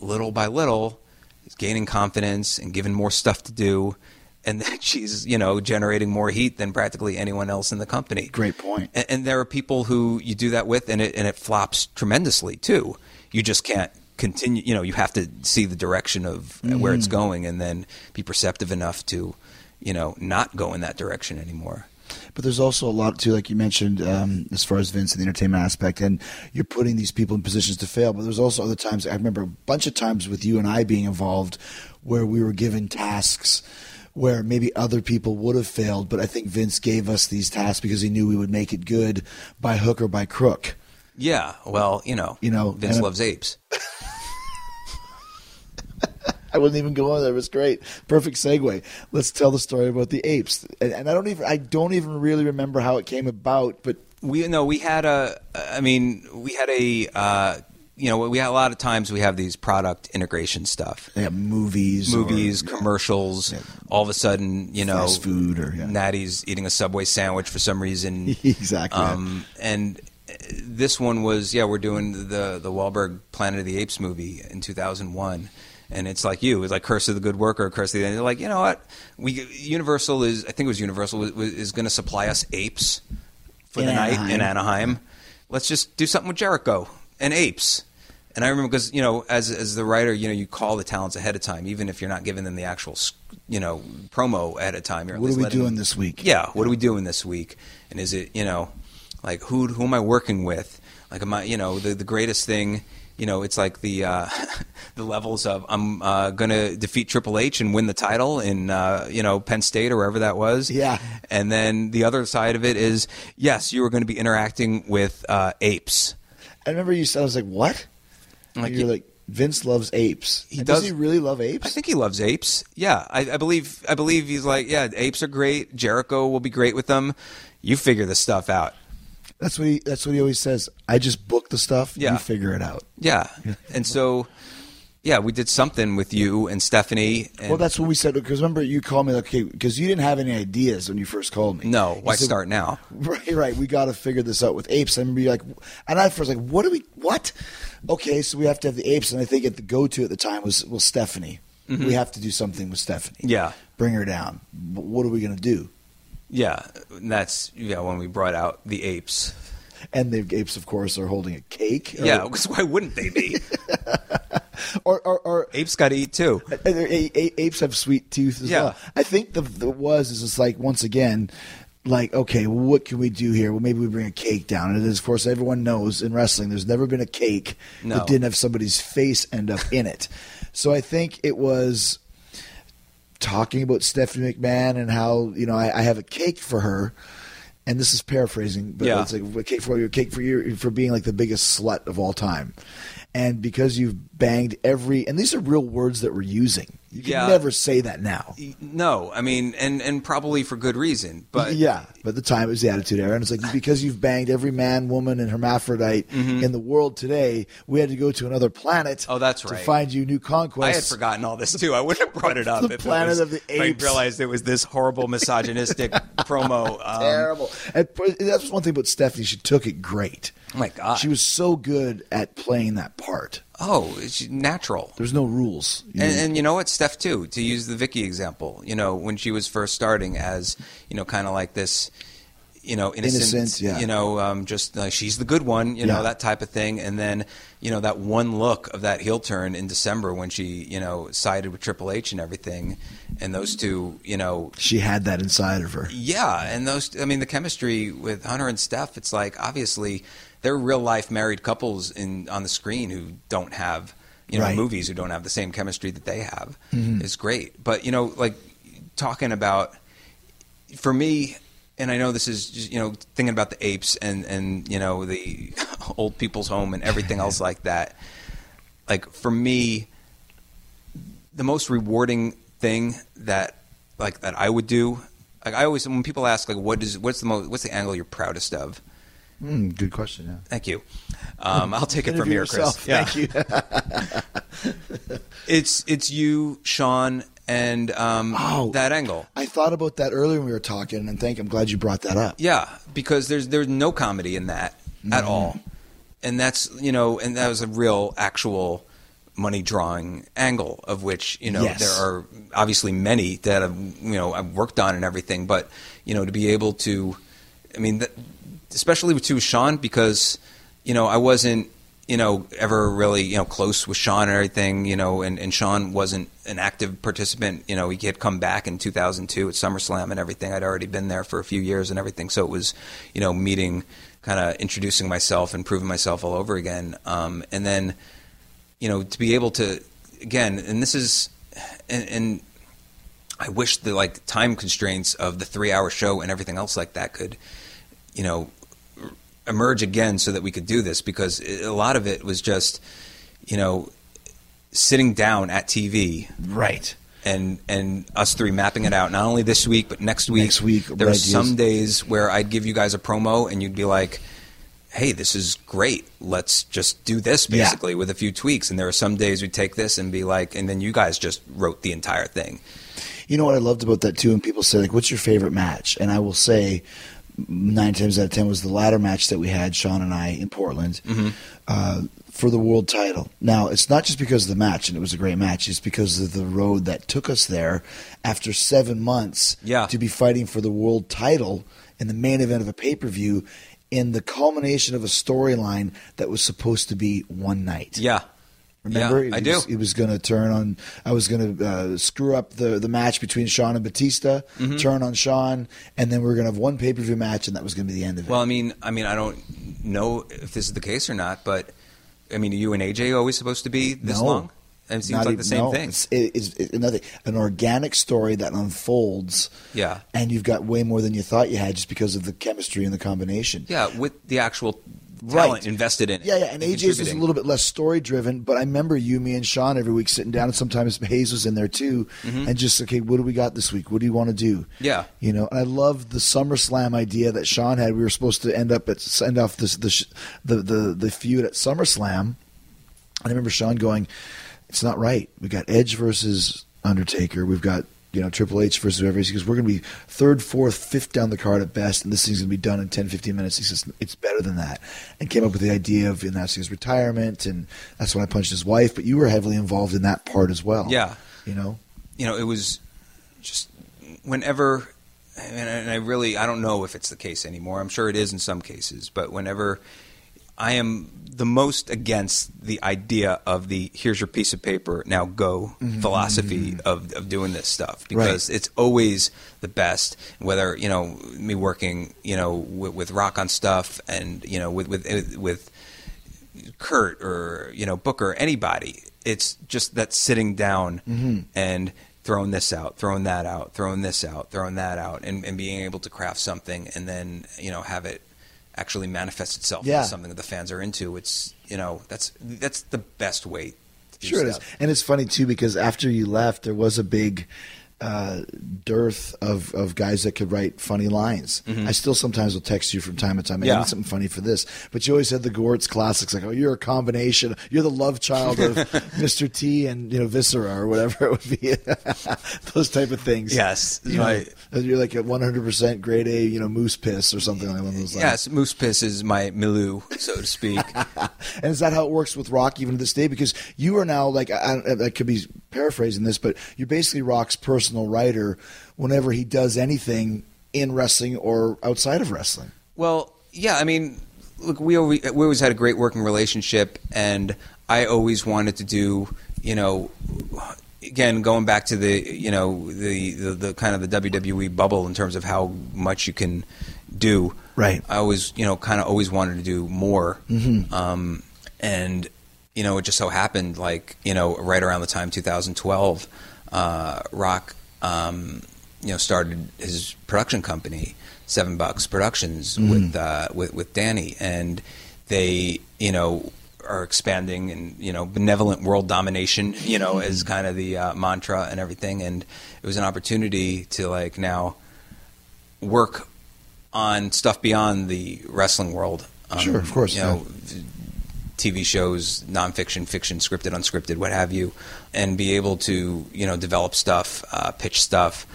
little by little is gaining confidence and given more stuff to do and then she's you know generating more heat than practically anyone else in the company
Great point.
and, and there are people who you do that with and it and it flops tremendously too you just can't continue you know you have to see the direction of where it's going and then be perceptive enough to you know not go in that direction anymore
But there's also a lot too, like you mentioned, um, as far as Vince and the entertainment aspect, and you're putting these people in positions to fail. But there's also other times. I remember a bunch of times with you and I being involved, where we were given tasks where maybe other people would have failed, but I think Vince gave us these tasks because he knew we would make it good by hook or by crook.
Yeah, well, you know,
You know,
Vince loves apes.
I wouldn't even go on there. It was great. Perfect segue. Let's tell the story about the apes. And, and I don't even I don't even really remember how it came about, but
We no, we had a. I mean, we had a. Uh, you know, we had a lot of times we have these product integration stuff.
yeah, movies, or-
movies,
yeah.
commercials. All of a sudden, you know,
Fast food or- yeah.
Natty's eating a Subway sandwich for some reason.
Exactly.
Um, and this one was, yeah, we're doing the the Wahlberg Planet of the Apes movie in 2001. And it's like you, it's like Curse of the Good Worker, Curse of the. And they're like, you know what? We Universal is, I think it was Universal is going to supply us apes for
In
the night in Anaheim. Let's just do something with Jericho and apes. And I remember because you know, as as the writer, you know, you call the talents ahead of time, even if you're not giving them the actual, you know, promo ahead of time. You're
What are we doing
them-
this week?
Yeah, what are we doing this week? And is it you know, like who who am I working with? Like am I you know the the greatest thing? You know, it's like the uh, the levels of I'm uh, going to defeat Triple H and win the title in uh, you know Penn State or wherever that was.
Yeah.
And then the other side of it is yes, you are going to be interacting with uh, apes.
I remember you said I was like, "What?"
Like,
You're like Vince loves apes.
He
And
does-
he really love apes?
I think he loves apes. Yeah, I, I believe. I believe he's like, yeah, apes are great. Jericho will be great with them. You figure this stuff out.
That's what he. That's what he always says. I just book the stuff.
Yeah.
You figure it out.
Yeah, and so, yeah, we did something with you and Stephanie. And
well, that's what we said. Because remember, you called me like, okay, because you didn't have any ideas when you first called me.
no. Why
said,
start now?
Right, right. We got to figure this out with apes. I remember you like, and I first like, what do we? What? Okay, so we have to have the apes, and I think at the go-to at the time was well, Stephanie. We have to do something with Stephanie.
Mm-hmm. Yeah.
bring her down. What are we going to do?
Yeah, and that's yeah when we brought out the apes.
And the apes, of course, are holding a cake. Or-
Yeah, because why wouldn't they be?
or or, or
apes got to eat too.
Uh, apes have sweet teeth as
Yeah.
well. I think the the was is just like once again, like okay, what can we do here? Well, maybe we bring a cake down. And of course, everyone knows in wrestling, there's never been a cake
No.
that didn't have somebody's face end up in it. So I think it was talking about Stephanie McMahon and how you know I, I have a cake for her. And this is paraphrasing, but
Yeah.
it's like a cake for your cake for you for being like the biggest slut of all time, and because you've banged every and these are real words that we're using. You can
Yeah.
never say that now.
No, I mean, and and probably for good reason. But
yeah, but the time it was the Attitude Era, and it's like because you've banged every man, woman, and hermaphrodite in the world today, we had to go to another planet.
Mm-hmm. Oh, that's right.
to find you new conquests.
I had forgotten all this too. I wouldn't have brought it up.
The planet
was-
of the
apes. I realized it was this horrible misogynistic promo. Um,
Terrible. And that's one thing about Stephanie. She took it great.
Oh my God.
she was so good at playing that part.
Oh, it's natural.
There's no rules. You
And, and you know what, Steph too. To use the Vicky example, you know, when she was first starting as, you know, kind of like this, you know, innocent,
Innocent, yeah.
you know, um, just like she's the good one, you know, that type of thing. And then, you know, that one look of that heel turn in December when she, you know, sided with Triple H and everything, and those two, you know,
she had that inside of her.
yeah, and those, I mean, the chemistry with Hunter and Steph, it's like obviously they're real life married couples in on the screen who don't have, you know,
Right.
movies who don't have the same chemistry that they have. Mm-hmm. It's great, but you know, like talking about for me, and I know this is just, you know thinking about the apes and and you know the old people's home and everything else like that. Like for me, the most rewarding thing that like that I would do. Like I always when people ask like what is what's the most what's the angle you're proudest of?
Mm, good question. Yeah.
Thank you. Um, I'll take it from here,
yourself.
Chris. Yeah.
Thank you.
It's it's you, Sean, and um,
Oh.
that angle.
I thought about that earlier when we were talking, and thank. I'm glad you brought that up.
Yeah, because there's there's no comedy in that
Mm-hmm.
at all, and that's you know, and that was a real actual money drawing angle of which you know
Yes.
there are obviously many that have you know I've worked on and everything, but you know to be able to, I mean, that, especially with too Sean because you know I wasn't you know ever really you know close with Sean and everything you know and, and Sean wasn't an active participant. You know he had come back in 2002 at SummerSlam and everything. I'd already been there for a few years and everything. So it was you know meeting kind of introducing myself and proving myself all over again. Um, and then you know to be able to again and this is and, and I wish the like time constraints of the three hour show and everything else like that could, you know, emerge again so that we could do this because a lot of it was just, you know, sitting down at TV
Right.
and and us three mapping it out. Not only this week, but next week.
Next week,
there were some days where I'd give you guys a promo, and you'd be like, "Hey, this is great. Let's just do this
Yeah.
basically with a few tweaks." And there are some days we'd take this and be like, and then you guys just wrote the entire thing.
You know what I loved about that too? And people say like, "What's your favorite match?" And I will say, nine times out of ten was the ladder match that we had, Shawn and I, in Portland,
Mm-hmm.
uh, for the world title. Now, it's not just because of the match, and it was a great match. It's because of the road that took us there after seven months
Yeah.
to be fighting for the world title in the main event of a pay per view. In the culmination of a storyline that was supposed to be one night.
Yeah,
Remember,
yeah, I do.
was- was going to turn on. I was going to uh, screw up the the match between Shawn and Batista,
Mm-hmm.
turn on Shawn, and then we are going to have one pay per view match, and that was going to be the end of it.
Well, I mean, I mean, I don't know if this is the case or not, but I mean, are you and AJ always supposed to be this
No.
long? And it seems like
even-
the same
no,
thing.
It's, it, it's, it's another an organic story that unfolds.
Yeah.
and you've got way more than you thought you had just because of the chemistry and the combination.
Yeah, with the actual
Right.
invested in it.
Yeah, yeah, and AJ's was a little bit less story driven, but I remember you, me, and Shawn every week sitting down, and sometimes Hayes was in there too, and just okay, what do we got this week? What do you want to do?
Mm-hmm. Yeah.
you know, and I love the SummerSlam idea that Shawn had. We were supposed to end up at send off this the the the, the feud at SummerSlam, and I remember Shawn going, "It's not right. We got Edge versus Undertaker. We've got." You know, Triple H versus whoever. He goes, we're going to be third, fourth, fifth down the card at best, and this thing's going to be done in 10, 15 minutes. He says, it's better than that. And came up with the idea of announcing his retirement, and that's when I punched his wife. But you were heavily involved in that part as well.
Yeah.
You know?
you know, it was just whenever, and I really, I don't know if it's the case anymore. I'm sure it is in some cases, but whenever I am the most against the idea of the here's your piece of paper, now go mm-hmm. philosophy of, of doing this stuff because it's always the best. Whether, you know, me working, you know, with, with rock on stuff and, you know, with, with, with, Kurt or you know Booker, anybody. It's just that sitting down mm-hmm. and throwing this out, throwing that out, throwing this out, throwing that out, and, and being able to craft something and then you know have it actually manifest itself
Yeah.
into something that the fans are into. It's you know that's that's the best way. To do
Sure it is. And it's funny too because after you left, there was a big uh, dearth of, of guys that could write funny lines. I still sometimes will text you from time to time. I
Yeah.
need something funny for this. But you always had the Gewirtz classics like, oh, you're a combination. You're the love child of Mr. T and, you know, Viscera or whatever it would be. Those type of things.
Yes,
You
my-
know, you're like a 100% grade A, you know, moose piss or something like one of those lines.
Yes, moose piss is my milieu, so to speak.
And is that how it works with Rock even to this day? Because you are now like I, I, I could be paraphrasing this, but you're basically Rock's personal writer whenever he does anything in wrestling or outside of wrestling.
Well, yeah, I mean, look, we always, we always had a great working relationship, and I always wanted to do, you know, again going back to the, you know, the the, the kind of the WWE bubble in terms of how much you can do.
Right.
I always, you know, kind of always wanted to do more, um, and you know, it just so happened, like you know, right around the time 2012, uh, Rock, um, you know, started his production company, Seven Bucks Productions, with uh, with with Dany, and they, you know. Are expanding and you know benevolent world domination you know is kind of the uh, mantra and everything and it was an opportunity to like now work on stuff beyond the wrestling world. Um,
Sure, of course,
You know, TV shows, nonfiction, fiction, scripted, unscripted, what have you, and be able to you know develop stuff, uh, pitch stuff,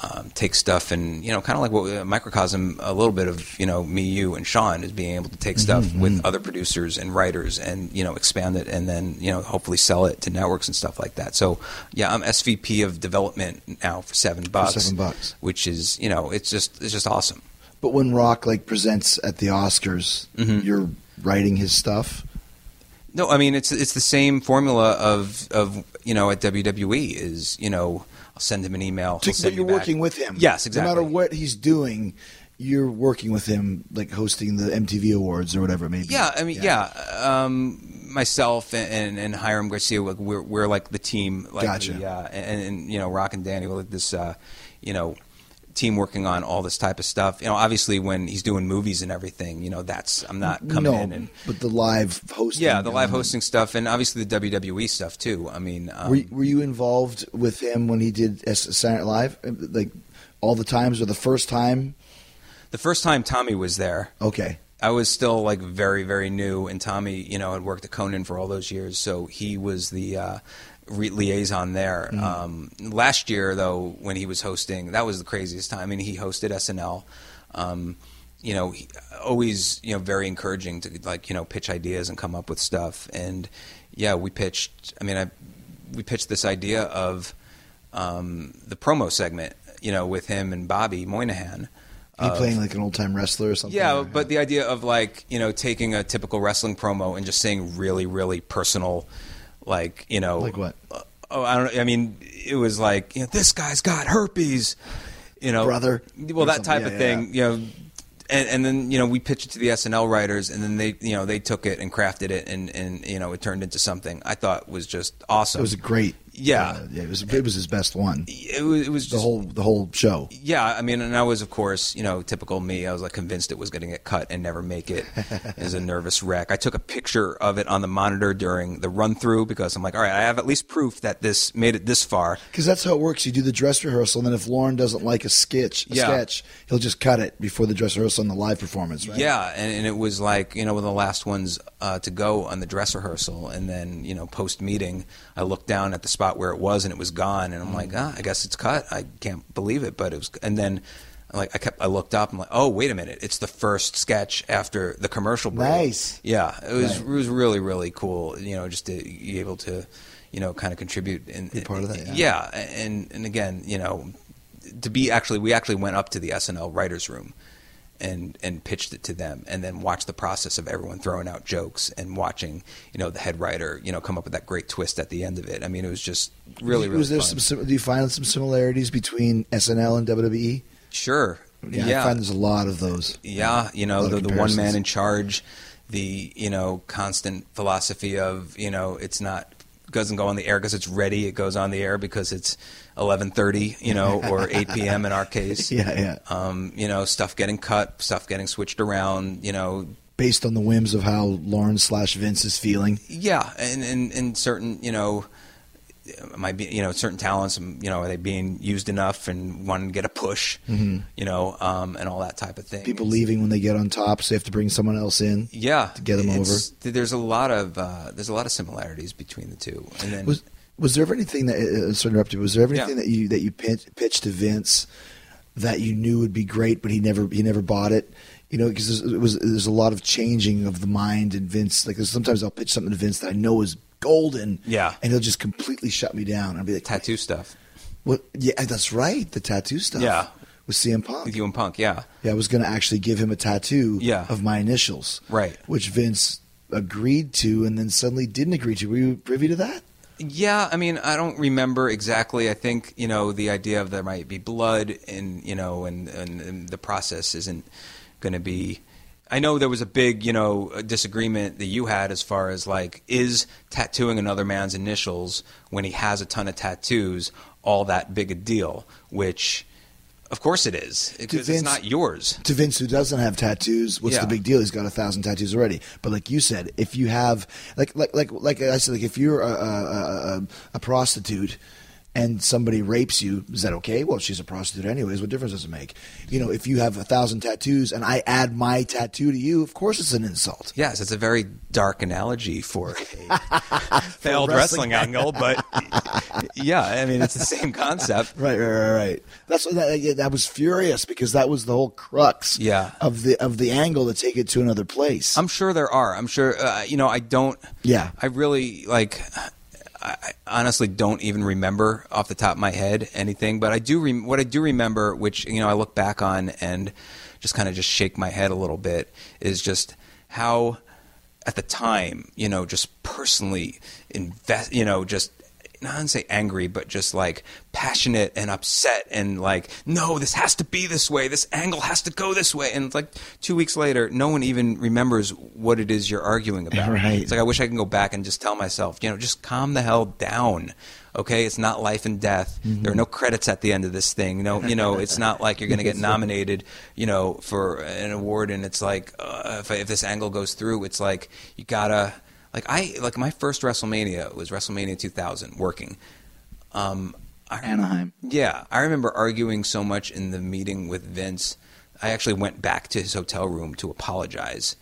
um, take stuff, and you know, kind of like what uh, microcosm a little bit of you know me, you, and Shawn is being able to take stuff
Mm-hmm,
with other producers and writers, and you know, expand it, and then you know, hopefully sell it to networks and stuff like that. So yeah, I'm SVP of development now for seven bucks.
seven bucks.
which is you know, it's just it's just awesome.
But when Rock like presents at the Oscars,
Mm-hmm.
you're writing his stuff.
No, I mean it's it's the same formula of of you know at WWE is you know I'll send him an email.
To,
send
but you're working with him.
Yes, exactly.
No matter what he's doing, you're working with him, like hosting the MTV Awards or whatever it may be.
Yeah, I mean, yeah. Um, myself and, and, and Hiram Garcia, like, we're we're like the team, like
Gotcha.
the, uh, and, and you know, Rock and Dany, like this, uh, you know, team working on all this type of stuff. You know, obviously when he's doing movies and everything, you know, that's I'm not coming
no,
in and
but the live hosting.
yeah, the live hosting stuff, and obviously the WWE stuff too. I mean, um,
Were, you- were you involved with him when he did Saturday Night Live? Like all the times or the first time?
the first time Tommy was there,
Okay.
I was still like very, very new, and Tommy, you know, had worked at Conan for all those years, so he was the uh, re- liaison there. Um, last year, though, when he was hosting, that was the craziest time. I mean, he hosted SNL. Um, you know, he, always, you know, very encouraging to like, you know, pitch ideas and come up with stuff. And yeah, we pitched. I mean, I we pitched this idea of um, the promo segment, you know, with him and Bobby Moynihan.
He playing like an old time wrestler or something.
yeah,
or-
but the idea of like you know taking a typical wrestling promo and just saying really really personal, like you know,
Like what?
uh, oh, I don't. I mean, it was like you know this guy's got herpes, you know,
Brother,
Well, that type
something.
of
Yeah,
thing, you know. And, and then you know we pitched it to the SNL writers, and then they you know they took it and crafted it, and, and you know it turned into something I thought was just awesome.
it was a great.
Yeah.
uh, yeah. It was it was his best one.
it was, it was
The
just
whole the whole show.
yeah, I mean, and I was, of course, you know, typical me. I was like convinced it was going to get cut and never make it. as a nervous wreck. I took a picture of it on the monitor during the run through because I'm like, all right, I have at least proof that this made it this far.
Because that's how it works. You do the dress rehearsal, and then if Lorne doesn't like a sketch, a
Yeah.
sketch, he'll just cut it before the dress rehearsal and the live performance. Right?
Yeah, and, and it was like you know one of the last ones uh, to go on the dress rehearsal, and then you know post meeting, I looked down at the spot where it was, and it was gone, and I'm like, ah, I guess it's cut. I can't believe it, but it was, and then. Like I kept, I looked up. I'm like, oh, wait a minute! It's the first sketch after the commercial break.
Nice.
Yeah, it was it was really really cool. You know, just to be able to, you know, kind of contribute and
Be part of that, yeah.
and and again, you know, to be actually, we actually went up to the SNL writers' room and and pitched it to them, and then watched the process of everyone throwing out jokes and watching, you know, the head writer, you know, come up with that great twist at the end of it. I mean, it was just really, really
was there
fun.
some? Do you find some similarities between SNL and WWE?
sure,
Yeah,
yeah,
I find there's a lot of those.
Yeah, you know, the, the one man in charge, the, you know, constant philosophy of, you know, it's not doesn't go on the air because it's ready. It goes on the air because it's 11:30, you know, or 8 p.m. in our case.
Yeah, yeah.
Um, you know, stuff getting cut, stuff getting switched around, you know,
Based on the whims of how Lorne slash Vince is feeling.
yeah, and and, and certain, you know, be, you know, certain talents, um, you know, are they being used enough and wanting to get a push, you know, um, and all that type of thing.
Mm-hmm. People leaving when they get on top, so they have to bring someone else in.
yeah
to get 'em
it's- there's a lot of uh, there's a lot of similarities between the two and then
Was was there ever anything that uh, sorry to interrupt you? Was there ever
Yeah.
anything that you that you pitch, pitched to Vince that you knew would be great, but he never he never bought it? You know, because it was there's a lot of changing of the mind and Vince. Like sometimes I'll pitch something to Vince that I know is golden,
Yeah.
and he'll just completely shut me down. I'll be like,
tattoo stuff
What? Yeah, that's right. The tattoo stuff.
Yeah.
with CM Punk.
with you and Punk yeah
Yeah, I was going to actually give him a tattoo
Yeah.
of my initials.
Right.
Which Vince agreed to and then suddenly didn't agree to. Were you privy to that?
Yeah, I mean, I don't remember exactly. I think you know the idea of there might be blood, and you know, and, and, and the process isn't going to be. I know there was a big, you know, disagreement that you had as far as like, is tattooing another man's initials when he has a ton of tattoos all that big a deal? Which, of course, it is because it's not yours.
To Vince, who doesn't have tattoos, what's
Yeah.
the big deal? He's got a thousand tattoos already. But like you said, if you have, like, like, like, like I said, like if you're a, a, a, a prostitute and somebody rapes you, is that okay? Well, she's a prostitute anyways. What difference does it make? You know, if you have a thousand tattoos and I add my tattoo to you, of course it's an insult.
Yes, it's a very dark analogy for a failed
wrestling
wrestling angle, but yeah, I mean it's the same concept.
Right, right, right, right. That's what that, yeah, that was furious because that was the whole crux
Yeah.
of the of the angle to take it to another place.
I'm sure there are. I'm sure. Uh, you know, I don't.
Yeah.
I really like. I honestly don't even remember off the top of my head anything, but I do. Rem- what I do remember, which you know, I look back on and just kind of just shake my head a little bit, is just how, at the time, you know, just personally invest. You know, just not say angry, but just like passionate and upset and like, no, this has to be this way. This angle has to go this way. And it's like two weeks later, no one even remembers what it is you're arguing about.
Right.
It's like I wish I can go back and just tell myself, you know, just calm the hell down. Okay, it's not life and death. There are no credits at the end of this thing. No, you know, it's not like you're going to get nominated, you know, for an award. And it's like, uh, if, if this angle goes through, it's like you gotta, like I, like my first WrestleMania was WrestleMania 2000, working. Um, I,
Anaheim.
yeah, I remember arguing so much in the meeting with Vince. I actually went back to his hotel room to apologize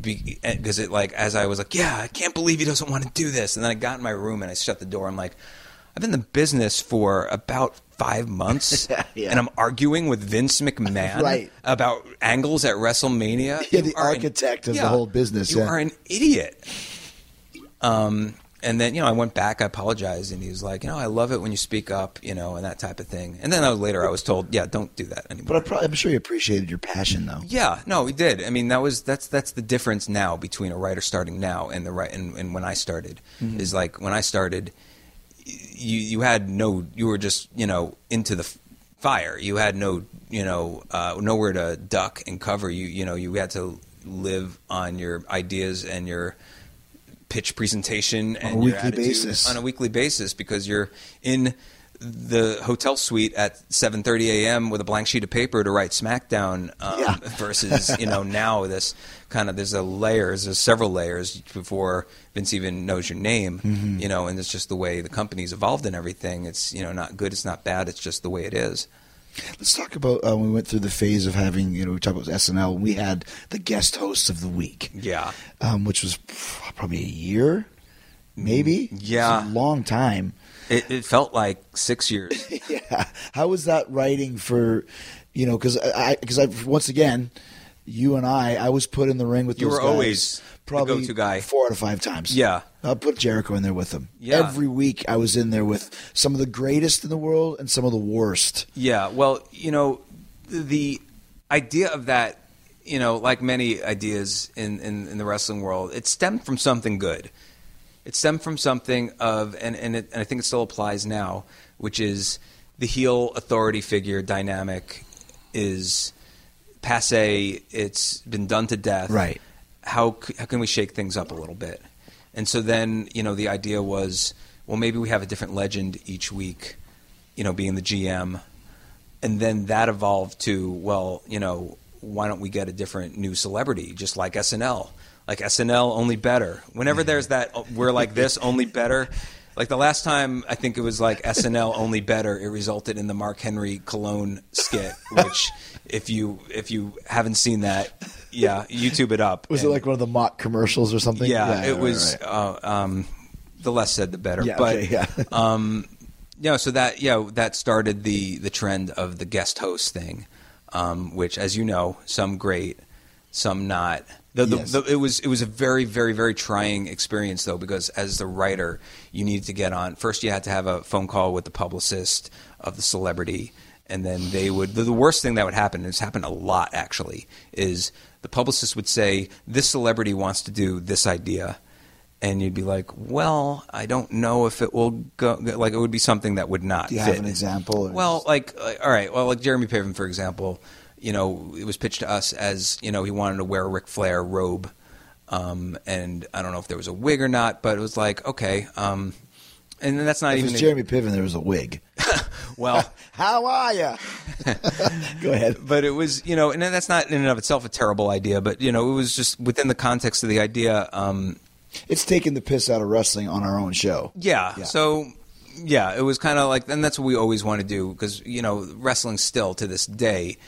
because it like as I was like, yeah, I can't believe he doesn't want to do this, and then I got in my room and I shut the door. I'm like, I've been in the business for about five months,
Yeah.
and I'm arguing with Vince McMahon
Right.
about angles at WrestleMania.
Yeah,
You
the
are an-
architect of the whole business,
You
yeah.
are an idiot. Um, and then you know I went back, I apologized, and he was like, you know, I love it when you speak up, you know, and that type of thing. And then I was, later I was told, yeah, don't do that anymore.
But I probably, I'm sure you appreciated your passion, though.
Yeah, no, we did. I mean, that was that's that's the difference now between a writer starting now and the right and, and when I started is like when I started, you you had no you were just you know into the fire. You had no you know uh, nowhere to duck and cover. You you know you had to live on your ideas and your pitch presentation and
a
your
weekly basis.
on a weekly basis because you're in the hotel suite at 7:30 a.m. with a blank sheet of paper to write SmackDown um,
Yeah.
versus you know now this kind of there's a layers there's several layers before Vince even knows your name
Mm-hmm.
you know and it's just the way the company's evolved and everything it's you know not good it's not bad it's just the way it is
Let's talk about uh, when we went through the phase of having, you know, we talked about SNL. We had the guest hosts of the week,
yeah
um, which was probably a year, maybe.
Yeah.
It's a long time.
It, it felt like six years
yeah. How was that writing for, you know, because I, because I, once again, you and I, I was put in the ring with
You
those
were
guys
always the
probably
go-to guy.
four out of five times.
Yeah.
I put Jericho in there with them.
Yeah.
Every week I was in there with some of the greatest in the world and some of the worst.
Yeah, well, you know, the idea of that, you know, like many ideas in, in, in the wrestling world, it stemmed from something good. It stemmed from something of, and, and, it, and I think it still applies now, which is the heel authority figure dynamic is passe. It's been done to death.
Right.
How, how can we shake things up a little bit? And so then, you know, the idea was, well, maybe we have a different legend each week, you know, being the GM and then that evolved to well you know why don't we get a different new celebrity just like snl like snl only better whenever there's that uh, we're like this only better like the last time i think it was like snl only better it resulted in the mark henry cologne skit which if you if you haven't seen that yeah youtube it up
Was
And-
it like one of the mock commercials or something?
yeah, it
right,
was
right.
Uh, um, the less said the better
Yeah,
but
okay, yeah.
um, yeah, so that yeah that started the the trend of the guest host thing, um, which, as you know, some great, some not. The, the,
Yes.
the, it was it was a very very very trying experience though because as the writer you needed to get on first you had to have a phone call with the publicist of the celebrity and then they would the, worst thing that would happen and it's happened a lot actually is the publicist would say this celebrity wants to do this idea and you'd be like well I don't know if it will go like it would be something that would not
Do you
fit
have an example? or
well,
just-
like, like, all right, well, like Jeremy Piven, for example, you know, it was pitched to us as you know he wanted to wear a Ric Flair robe, um, and I don't know if there was a wig or not, but it was like okay, um, and then that's not
if it
even
was Jeremy Piven, there was a wig.
well.
How are you? Go ahead.
But it was, you know, and then that's not in and of itself a terrible idea, but you know, it was just within the context of the idea. Um,
It's taking the piss out of wrestling on our own show.
Yeah.
Yeah.
So, yeah, it was kind of like, and that's what we always want to do because you know, wrestling still to this day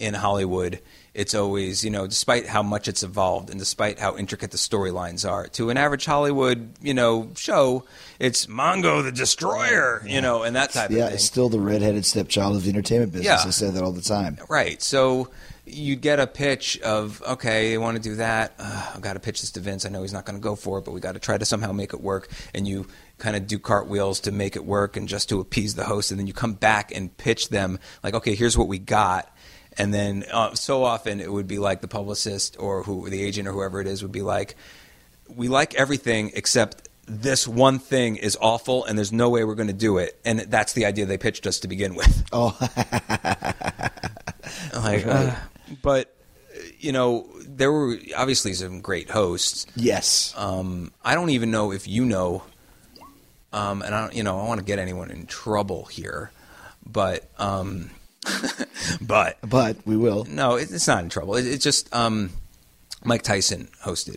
in Hollywood, it's always you know, despite how much it's evolved and despite how intricate the storylines are, to an average Hollywood you know show, it's Mongo the Destroyer, you know, and that type
Yeah,
of thing.
Yeah, it's still the redheaded stepchild of the entertainment business.
Yeah.
I say that all the time.
Right. So you'd get a pitch of, okay, I want to do that. Uh, I've got to pitch this to Vince. I know he's not going to go for it, but we got to try to somehow make it work. And you kind of do cartwheels to make it work and just to appease the host. And then you come back and pitch them like, okay, here's what we got. And then uh, so often it would be like the publicist or who the agent or whoever it is would be like, we like everything except this one thing is awful and there's no way we're going to do it. And that's the idea they pitched us to begin with.
Oh,
like, uh, but you know, there were obviously some great hosts.
yes.
Um, I don't even know if you know, um, and I don't, you know, I don't want to get anyone in trouble here, but, um, but
but we will.
no, it's not in trouble. It, it's just um, Mike Tyson hosted.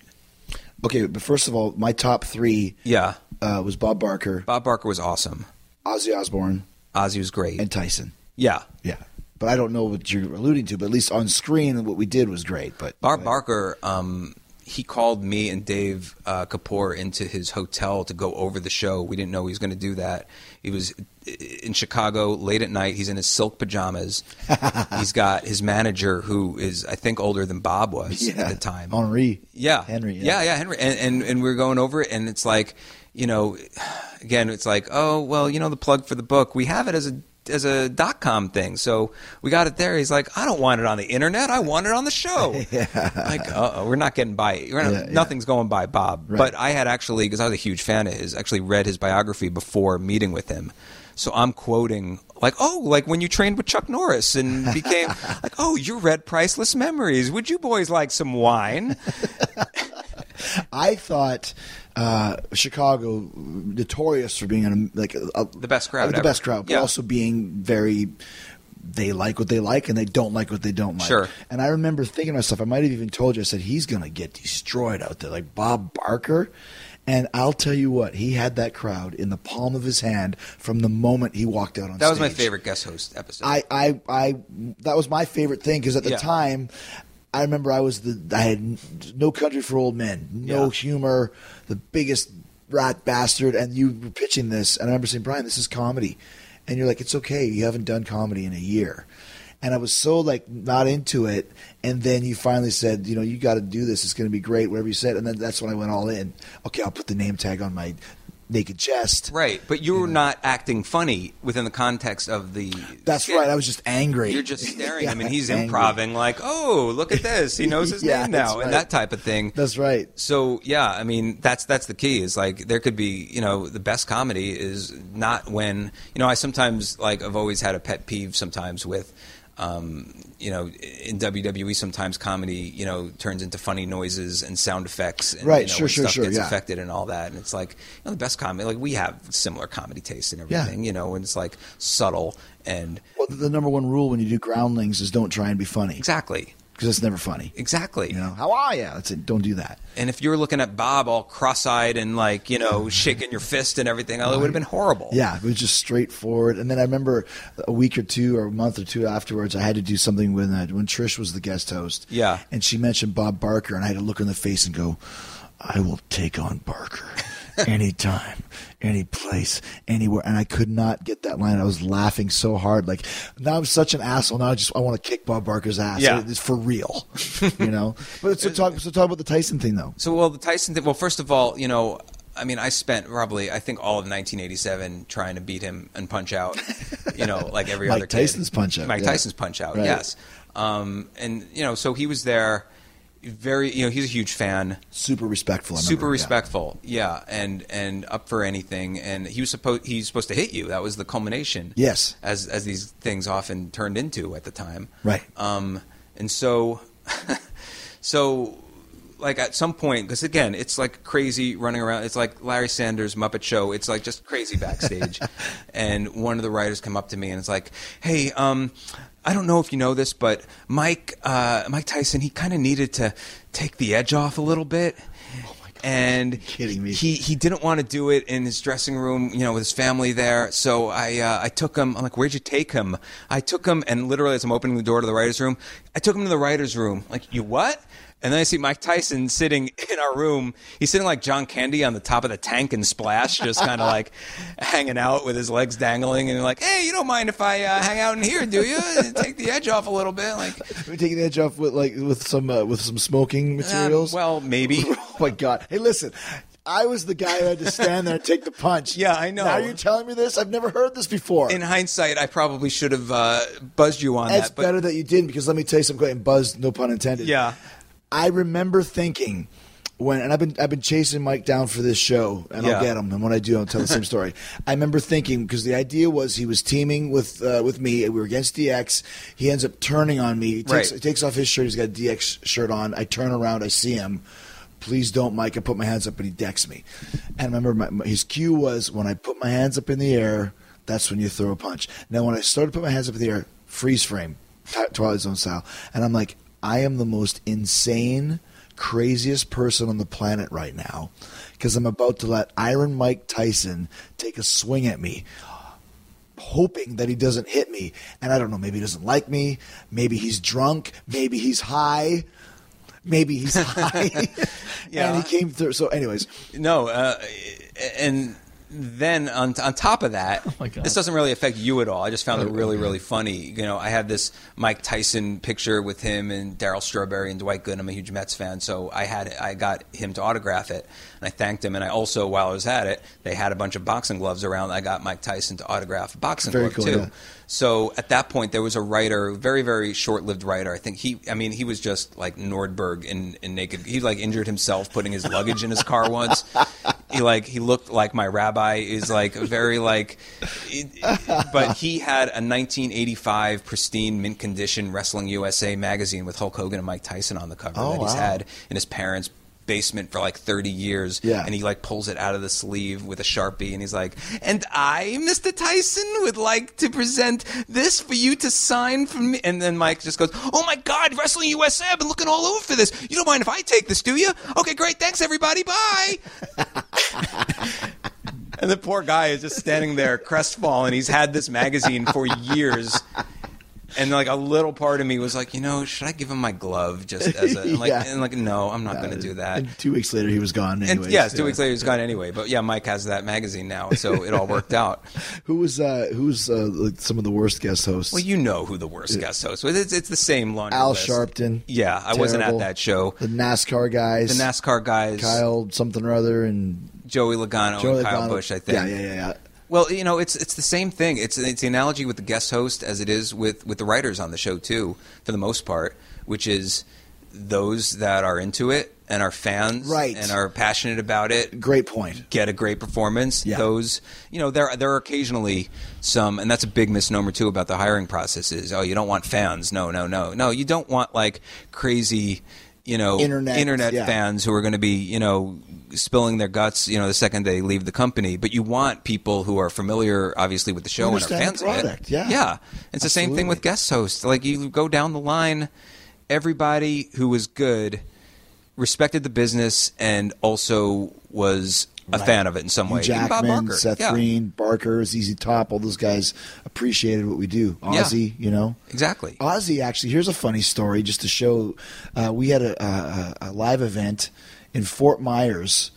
Okay, but first of all, my top three
Yeah,
uh, was Bob Barker,
Bob Barker was awesome.
Ozzy Osbourne,
Ozzy was great.
and Tyson.
yeah,
Yeah. But I don't know what you're alluding to, but at least on screen, what we did was great. But
Bob Barker, um, he called me and Dave uh, Kapoor into his hotel to go over the show. We didn't know he was going to do that. He was in Chicago late at night. He's in his silk pajamas. He's got his manager, who is I think older than Bob was
yeah,
at the time.
Henri.
Yeah,
Henry.
Yeah, yeah, Henry. And, and and we are going over it, and it's like, you know, again, it's like, oh well, you know, the plug for the book, we have it as a as a dot com thing, so we got it there. He's like, I don't want it on the internet. I want it on the show. yeah. Like, uh we're not getting by. Not,
Yeah, yeah.
nothing's going by Bob.
Right.
But I had actually, because I was a huge fan of his, actually read his biography before meeting with him. So I'm quoting like, oh, like when you trained with Chuck Norris and became like, oh, you read Priceless Memories. Would you boys like some wine?
I thought uh, Chicago notorious for being an, like a, a-
The best crowd
the
ever.
best crowd, but
Yeah.
also being very. They like what they like, and they don't like what they don't like.
Sure.
And I remember thinking to myself, I might have even told you, I said he's going to get destroyed out there, like Bob Barker. And I'll tell you what, he had that crowd in the palm of his hand from the moment he walked out on
That was my favorite guest host episode.
I, I, I, that was my favorite thing because at the
Yeah.
time, I remember I was the, I had no country for old men, no
Yeah.
humor, the biggest rat bastard, and you were pitching this, and I remember saying, Brian, this is comedy, and you're like, it's okay, you haven't done comedy in a year. And I was so like not into it, and then you finally said, you know, you got to do this. It's going to be great, whatever you said. And then that's when I went all in. Okay, I'll put the name tag on my naked chest.
right, but you were not acting funny within the context of the.
That's
skit.
right. I was just angry.
You're just staring. I mean,
Yeah,
he's
angry.
improving like, "Oh, look at this! He knows his
Yeah,
name now,"
right.
and that type of thing.
That's right.
So yeah, I mean that's that's the key. Is like there could be you know the best comedy is not when you know I sometimes like I've always had a pet peeve sometimes with. Um, you know, in WWE, sometimes comedy, you know, turns into funny noises and sound effects, and,
Right,
you know,
sure, sure,
stuff
sure,
gets
yeah.
affected and all that. And it's like, you know, the best comedy, like we have similar comedy taste and everything, you know, and it's like subtle and
Well, the number one rule when you do groundlings is don't try and be funny
exactly,
because it's never funny.
exactly.
You know, how are you? That's it. Don't do that.
And if you were looking at Bob all cross-eyed and like you know shaking your fist and everything, oh, it would have been horrible.
Yeah, it was just straightforward. And then I remember a week or two or a month or two afterwards, I had to do something when uh, when Trish was the guest host.
Yeah.
and she mentioned Bob Barker, and I had to look in the face and go, "I will take on Barker." Anytime, any place, anywhere, and I could not get that line. I was laughing so hard. Like now, I'm such an asshole. Now I just I want to kick Bob Barker's ass.
Yeah.
it's for real, you know. But so talk so talk about the Tyson thing though.
So, well, the Tyson thing. Well, first of all, you know, I mean, I spent probably, I think, all of 1987 trying to beat him and punch out. You know, like every
Mike
other kid.
Tyson's Punch Out,
Mike
yeah.
Tyson's punch out.
Right.
Yes. Um, and you know, so he was there. Very, you know, he's a huge fan.
Super respectful. I
super
remember, yeah.
respectful. Yeah. and and up for anything. And he was supposed he's supposed to hit you. That was the culmination.
Yes.
as as these things often turned into at the time.
Right.
Um, and so, so like at some point, because again, it's like crazy running around. It's like Larry Sanders Muppet Show. It's like just crazy backstage. and one of the writers come up to me and it's like, "Hey, um, I don't know if you know this, but Mike uh, Mike Tyson, he kind of needed to take the edge off a little bit." And
kidding me.
he he didn't want to do it in his dressing room, you know, with his family there. So I uh, I took him. I'm like, where'd you take him? I took him, and literally as I'm opening the door to the writers' room, I took him to the writers' room. Like, you what? And then I see Mike Tyson sitting in our room. He's sitting like John Candy on the top of the tank and Splash, just kind of like hanging out with his legs dangling. And like, hey, you don't mind if I uh, hang out in here, do you? Take the edge off a little bit, like.
Taking the edge off with like with some uh, with some smoking materials.
Um, well, maybe.
oh my god! Hey, listen. I was the guy who had to stand there and take the punch.
Yeah, I know.
Now you're telling me this? I've never heard this before.
In hindsight, I probably should have uh, buzzed you on
it's
that. But
better that you didn't because let me tell you something. And buzz, no pun intended.
Yeah.
I remember thinking, when and I've been I've been chasing Mike down for this show, and
Yeah.
I'll get him. And when I do, I'll tell the same story. I remember thinking because the idea was he was teaming with uh, with me. We were against DX. He ends up turning on me. He takes,
Right.
he takes off his shirt. He's got a DX shirt on. I turn around. I see him. Please don't, Mike. I put my hands up, and he decks me. And I remember my, his cue was when I put my hands up in the air. That's when you throw a punch. Now, when I started to put my hands up in the air, freeze frame, Twilight Zone style, and I'm like, I am the most insane, craziest person on the planet right now because I'm about to let Iron Mike Tyson take a swing at me hoping that he doesn't hit me. And I don't know, maybe he doesn't like me. Maybe he's drunk. Maybe he's high. Maybe he's high.
Yeah.
And he came through. So, anyways,
No, uh, and then on on top of that,
Oh
this doesn't really affect you at all. I just found it oh. really really funny. You know, I had this Mike Tyson picture with him and Darryl Strawberry and Dwight Gooden. I'm a huge Mets fan, so I had I got him to autograph it, and I thanked him. And I also, while I was at it, they had a bunch of boxing gloves around. I got Mike Tyson to autograph a boxing
Very
glove
cool,
too.
yeah.
So at that point, there was a writer, very very short lived writer. I think he, I mean, he was just like Nordberg in, in naked. He like injured himself putting his luggage in his car once. He like he looked like my rabbi. Is like very like, but he had a 1985 pristine mint condition Wrestling USA magazine with Hulk Hogan and Mike Tyson on the cover
Oh,
that he's
wow.
had in his parents' basement for like 30 years
Yeah.
and he like pulls it out of the sleeve with a sharpie and he's like and i mr tyson would like to present this for you to sign for me. And then mike just goes oh my god wrestling usa i've been looking all over for this. You don't mind if i take this do you? Okay great thanks everybody bye. And the poor guy is just standing there crestfallen. He's had this magazine for years and like a little part of me was like, you know, should I give him my glove just as a I'm like,
Yeah.
and like, no, I'm not going to do that.
And two weeks later, he was gone.
And
Anyways.
yes, two weeks later he's gone anyway. But yeah, Mike has that magazine now, so it all worked out.
Who was uh, who's uh, like some of the worst guest hosts?
Well, you know who the worst guest host was. It's, it's the same laundry
Al
list.
Sharpton.
Yeah, I wasn't at that show.
The NASCAR guys.
The NASCAR guys,
Kyle something or other and
Joey Logano
Joey
and Kyle
Logano.
Busch, I think.
Yeah, yeah, yeah, yeah.
Well, you know, it's it's the same thing. It's it's the analogy with the guest host as it is with with the writers on the show too, for the most part, which is those that are into it and are fans
Right.
and are passionate about it
Great point.
get a great performance.
Yeah.
Those, you know, there there are occasionally some, and that's a big misnomer too about the hiring process. Is oh, you don't want fans? No, no, no, no. You don't want like crazy, you know,
Internet, yeah.
fans who are going to be, you know, spilling their guts, you know, the second they leave the company. But you want people who are familiar, obviously, with the show and are fans
the
of
product,
it.
yeah.
yeah. It's the same thing with guest hosts. Like you go down the line, everybody who was good respected the business and also was a
Right.
fan of it in some way. Bob
Jackman. Seth
yeah,
Green, Barker, ZZ Top, all those guys appreciated what we do.
Yeah.
Ozzy, you know.
exactly.
Ozzy, actually, here's a funny story just to show. Uh, we had a, a, a live event in Fort Myers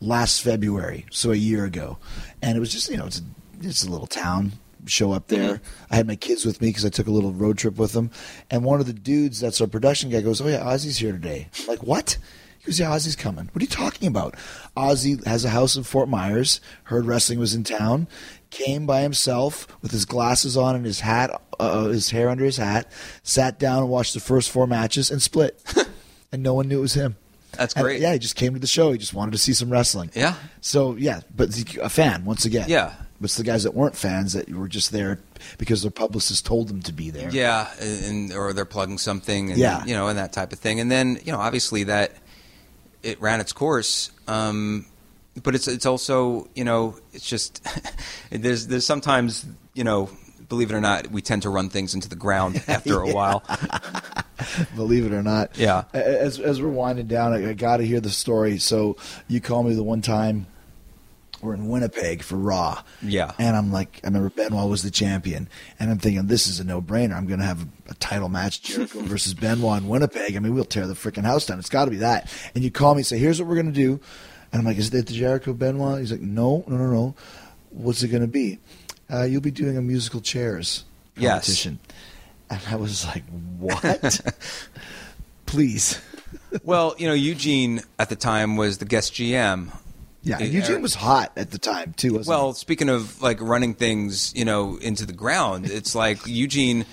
last February, so a year ago, and it was just you know it's a, it's a little town. Show up there. I had my kids with me because I took a little road trip with them, and one of the dudes that's our production guy goes, "Oh yeah, Ozzy's here today." I'm like, "What?" He goes, "Yeah, Ozzy's coming." What are you talking about? Ozzy has a house in Fort Myers. Heard wrestling was in town. Came by himself with his glasses on and his hat, uh, his hair under his hat. Sat down and watched the first four matches and split, and no one knew it was him.
That's
And,
great.
yeah, he just came to the show. He just wanted to see some wrestling.
Yeah.
So yeah, but a fan once again.
Yeah.
But it's the guys that weren't fans that were just there because their publicist told them to be there.
Yeah, and or they're plugging something, and,
Yeah.
you know, and that type of thing. And then you know, obviously that it ran its course. Um, but it's it's also you know it's just there's there's sometimes you know believe it or not we tend to run things into the ground after a while.
Believe it or not.
Yeah.
As as we're winding down, I, I got to hear the story. So you called me the one time. We're in Winnipeg for Raw.
Yeah.
And I'm like, I remember Benoit was the champion, and I'm thinking this is a no brainer. I'm going to have a, a title match, Jericho versus Benoit in Winnipeg. I mean, we'll tear the freaking house down. It's got to be that. And you call me and say, here's what we're going to do. And I'm like, is it the Jericho Benoit? He's like, no, no, no, no. What's it going to be? Uh, you'll be doing a musical chairs
Yes.
competition. And I was like, what? Please.
well, you know, Eugene at the time was the guest GM.
Yeah,
Uh,
Eugene was hot at the time too, wasn't
Well, speaking of like running things, you know, into the ground, it's like Eugene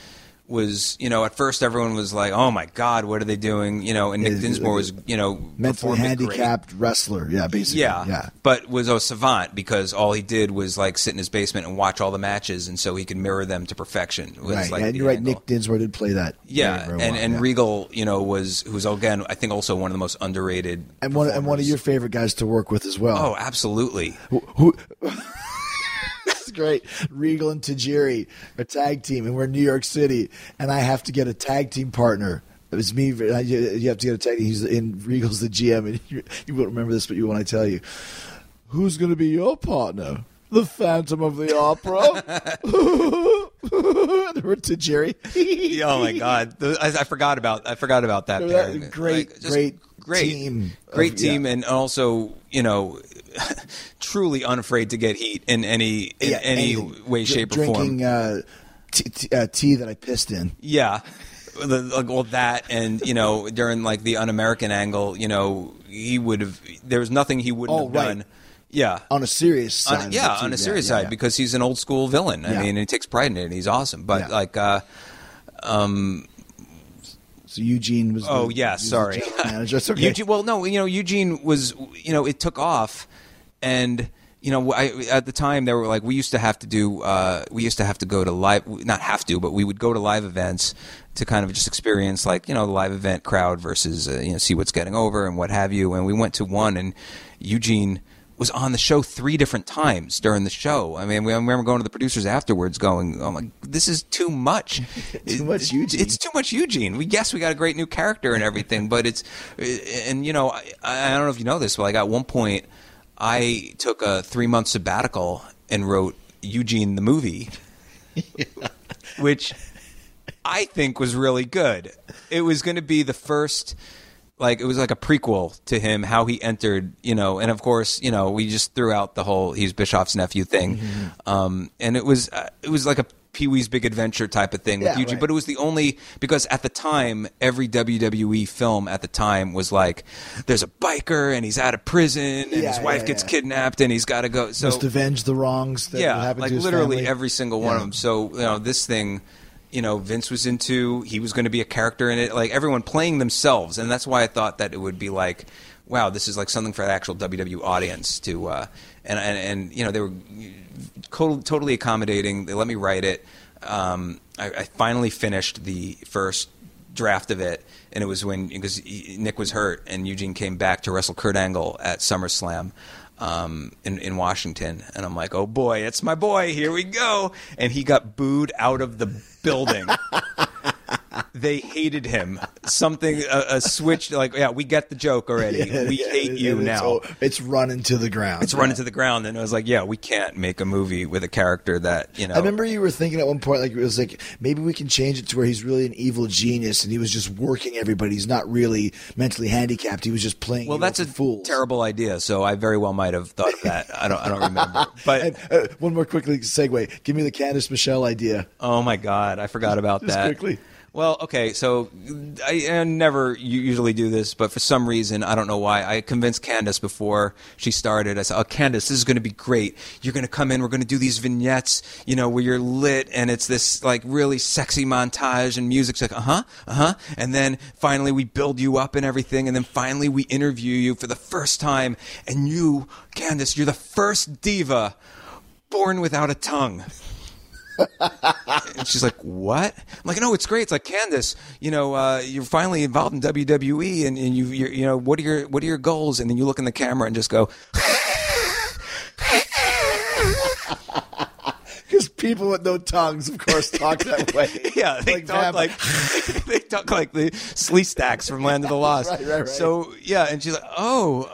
was, you know, at first everyone was like, "Oh my God, what are they doing?" You know, and Nick Dinsmore was, you know,
Mentally
performing great.
handicapped wrestler. Yeah, basically.
Yeah,
Yeah.
but was a savant because all he did was like sit in his basement and watch all the matches, and so he could mirror them to perfection. Was
Right.
like
and you're right.
angle.
Nick Dinsmore did play that.
Yeah, and and
yeah.
Regal, you know, was who's again, I think also one of the most underrated.
and one and one of your favorite guys to work with as well.
Oh, absolutely.
Who? That's great. Regal and Tajiri, a tag team, and we're in New York City, and I have to get a tag team partner. It was me. You have to get a tag team. He's in Regal's the GM, and you, you won't remember this, but you when I tell you, who's going to be your partner? The Phantom of the Opera. we're Tajiri.
oh my God, I, I forgot about I forgot about that.
That? Great,
just
great
great
team
great
of- yeah.
team, and also you know, truly unafraid to get heat in any in
Yeah,
any way, shape, or form.
drinking uh, t- t- uh, tea that I pissed in.
Yeah. The, like, well, that and you know during like the un-American angle, you know he would have. There was nothing he wouldn't
Oh,
have
right.
done. Yeah,
On a serious side,
on, yeah, on a serious
yeah,
side
yeah.
because he's an old school villain. I
Yeah.
mean, he takes pride in it. and He's awesome, but like, uh,
So Eugene was.
oh
the,
yeah, sorry,
manager. Okay.
Eugene, well, no, you know, Eugene was, you know, it took off, and you know, I, at the time they were like, we used to have to do, uh, we used to have to go to live, not have to, but we would go to live events to kind of just experience like you know the live event crowd versus uh, you know see what's getting over and what have you. And we went to one, and Eugene was on the show three different times during the show. I mean, we, I remember going to the producers afterwards, going, "Oh my, this is too much.
Too much Eugene.
It's too much Eugene. We guess we got a great new character and everything, but it's and you know I, I don't know if you know this, but like at one point I took a three month sabbatical and wrote Eugene the movie, which I think was really good. It was going to be the first. Like it was like a prequel to him, how he entered, you know, and of course, you know, we just threw out the whole he's Bischoff's nephew thing,
Mm-hmm.
um, and it was uh, it was like a Pee Wee's Big Adventure type of thing with
Yeah,
Eugene,
right.
but it was the only because at the time every WWE film at the time was like there's a biker and he's out of prison and
Yeah,
his wife
yeah,
gets kidnapped and he's got to go. So
must avenge the wrongs that
yeah,
happened
like
to his
literally
family.
every single one of them. So you know this thing, you know, Vince was into. He was going to be a character in it. Like everyone playing themselves, and that's why I thought that it would be like, wow, this is like something for the actual WWE audience to. Uh, and, and and you know they were totally accommodating. They let me write it. Um, I, I finally finished the first draft of it, and it was when because Nick was hurt and Eugene came back to wrestle Kurt Angle at SummerSlam um, in in Washington, and I'm like, oh boy, it's my boy, here we go, and he got booed out of the building. they hated him. Something a, a switch like yeah, we get the joke already. we
Yeah,
hate you
it's,
now.
oh, it's running to the ground.
it's running to the ground, and I was like, yeah, we can't make a movie with a character that you know.
I remember you were thinking at one point, like it was like maybe we can change it to where he's really an evil genius and he was just working everybody. He's not really mentally handicapped. He was just playing.
Well, that's a
fool.
terrible idea. So I very well might have thought of that. I don't. I don't remember. But
And, uh, one more quickly segue. Give me the Candice Michelle idea.
oh my god, I forgot about
Just
that.
quickly.
Well, okay, so I, I never usually do this, but for some reason, I don't know why, I convinced Candice before she started. I said, "Oh, Candice, this is going to be great. You're going to come in. We're going to do these vignettes, you know, where you're lit, and it's this like really sexy montage, and music's like, uh huh, uh huh, and then finally we build you up and everything, and then finally we interview you for the first time, and you, Candice, you're the first diva born without a tongue." And she's like, "What?" I'm like, "No, it's great. It's like Candice. You know, uh, you're finally involved in WWE, and, and you, you know, what are your what are your goals?" And then you look in the camera and just go,
Because people with no tongues, of course, talk that way.
"Yeah, they
Like
talk
vamp-
like they talk like the Sleestaks from Land of the Lost."
Right, right, right.
So yeah, and she's like, "Oh,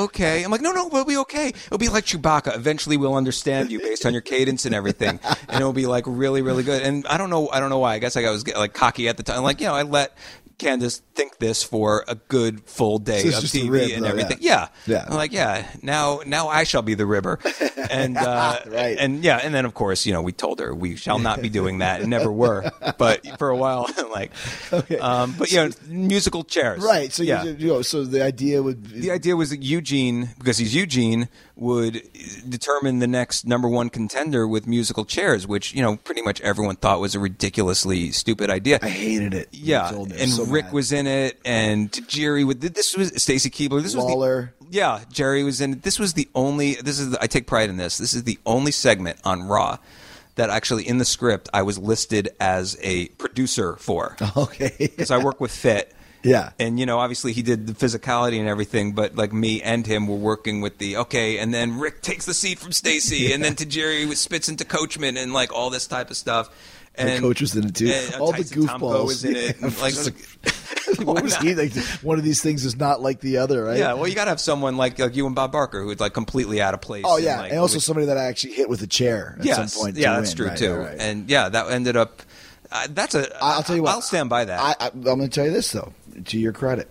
uh, okay." I'm like, "No, no, we'll be okay. It'll be like Chewbacca. Eventually, we'll understand you based on your cadence and everything, and it'll be like really, really good." And I don't know, I don't know why. I guess like I was like cocky at the time. Like, you know, I let Candice, think this for a good full day
So
of TV
rib,
and
though,
everything.
yeah.
Yeah,
Yeah.
I'm like, yeah. Now, now I shall be the ribber, and uh,
Right.
and yeah, and then of course, you know, we told her we shall not be doing that, and never were. But for a while, like,
Okay.
um, but you know, musical chairs,
Right. So
yeah.
you, you know, so the idea would be,
The idea was that Eugene, because he's Eugene, would determine the next number one contender with musical chairs, which you know pretty much everyone thought was a ridiculously stupid idea.
I hated it.
yeah,
I was older.
and
So
Rick was in it, and Jerry with this was Stacy Keibler. This was
Lawler.
the yeah Jerry was in it. This was the only. This is the, I take pride in this. This is the only segment on Raw that actually in the script I was listed as a producer for
Okay.
because I work with Fit.
Yeah.
And you know, obviously he did the physicality and everything, but like me and him were working with the okay, and then Rick takes the seat from Stacy, and then Tajiri spits into Coachman and like all this type of stuff. And
Coach was in it too.
and, uh,
All the
Tyson Tomko
goofballs
was in it.
Yeah,
and, like,
what was
not?
he like? One of these things is not like the other, right?
Yeah, well, you got to have someone like like you and Bob Barker who's like completely out of place.
Oh yeah,
like,
and also somebody that I actually hit with a chair at
yes,
some point. to
yeah, that's
win.
true
Right,
too.
right, right.
And yeah, that ended up. Uh, that's a.
I'll tell you what.
I'll stand by that.
I, I, I'm going to tell you this though, to your credit.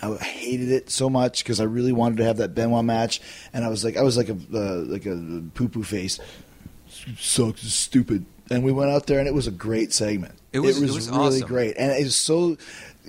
I hated it so much because I really wanted to have that Benoit match, and I was like, I was like a uh, like a poo poo face, sucks, stupid. And we went out there, and it was a great segment.
It was- it was
really
awesome.
great, and it was so.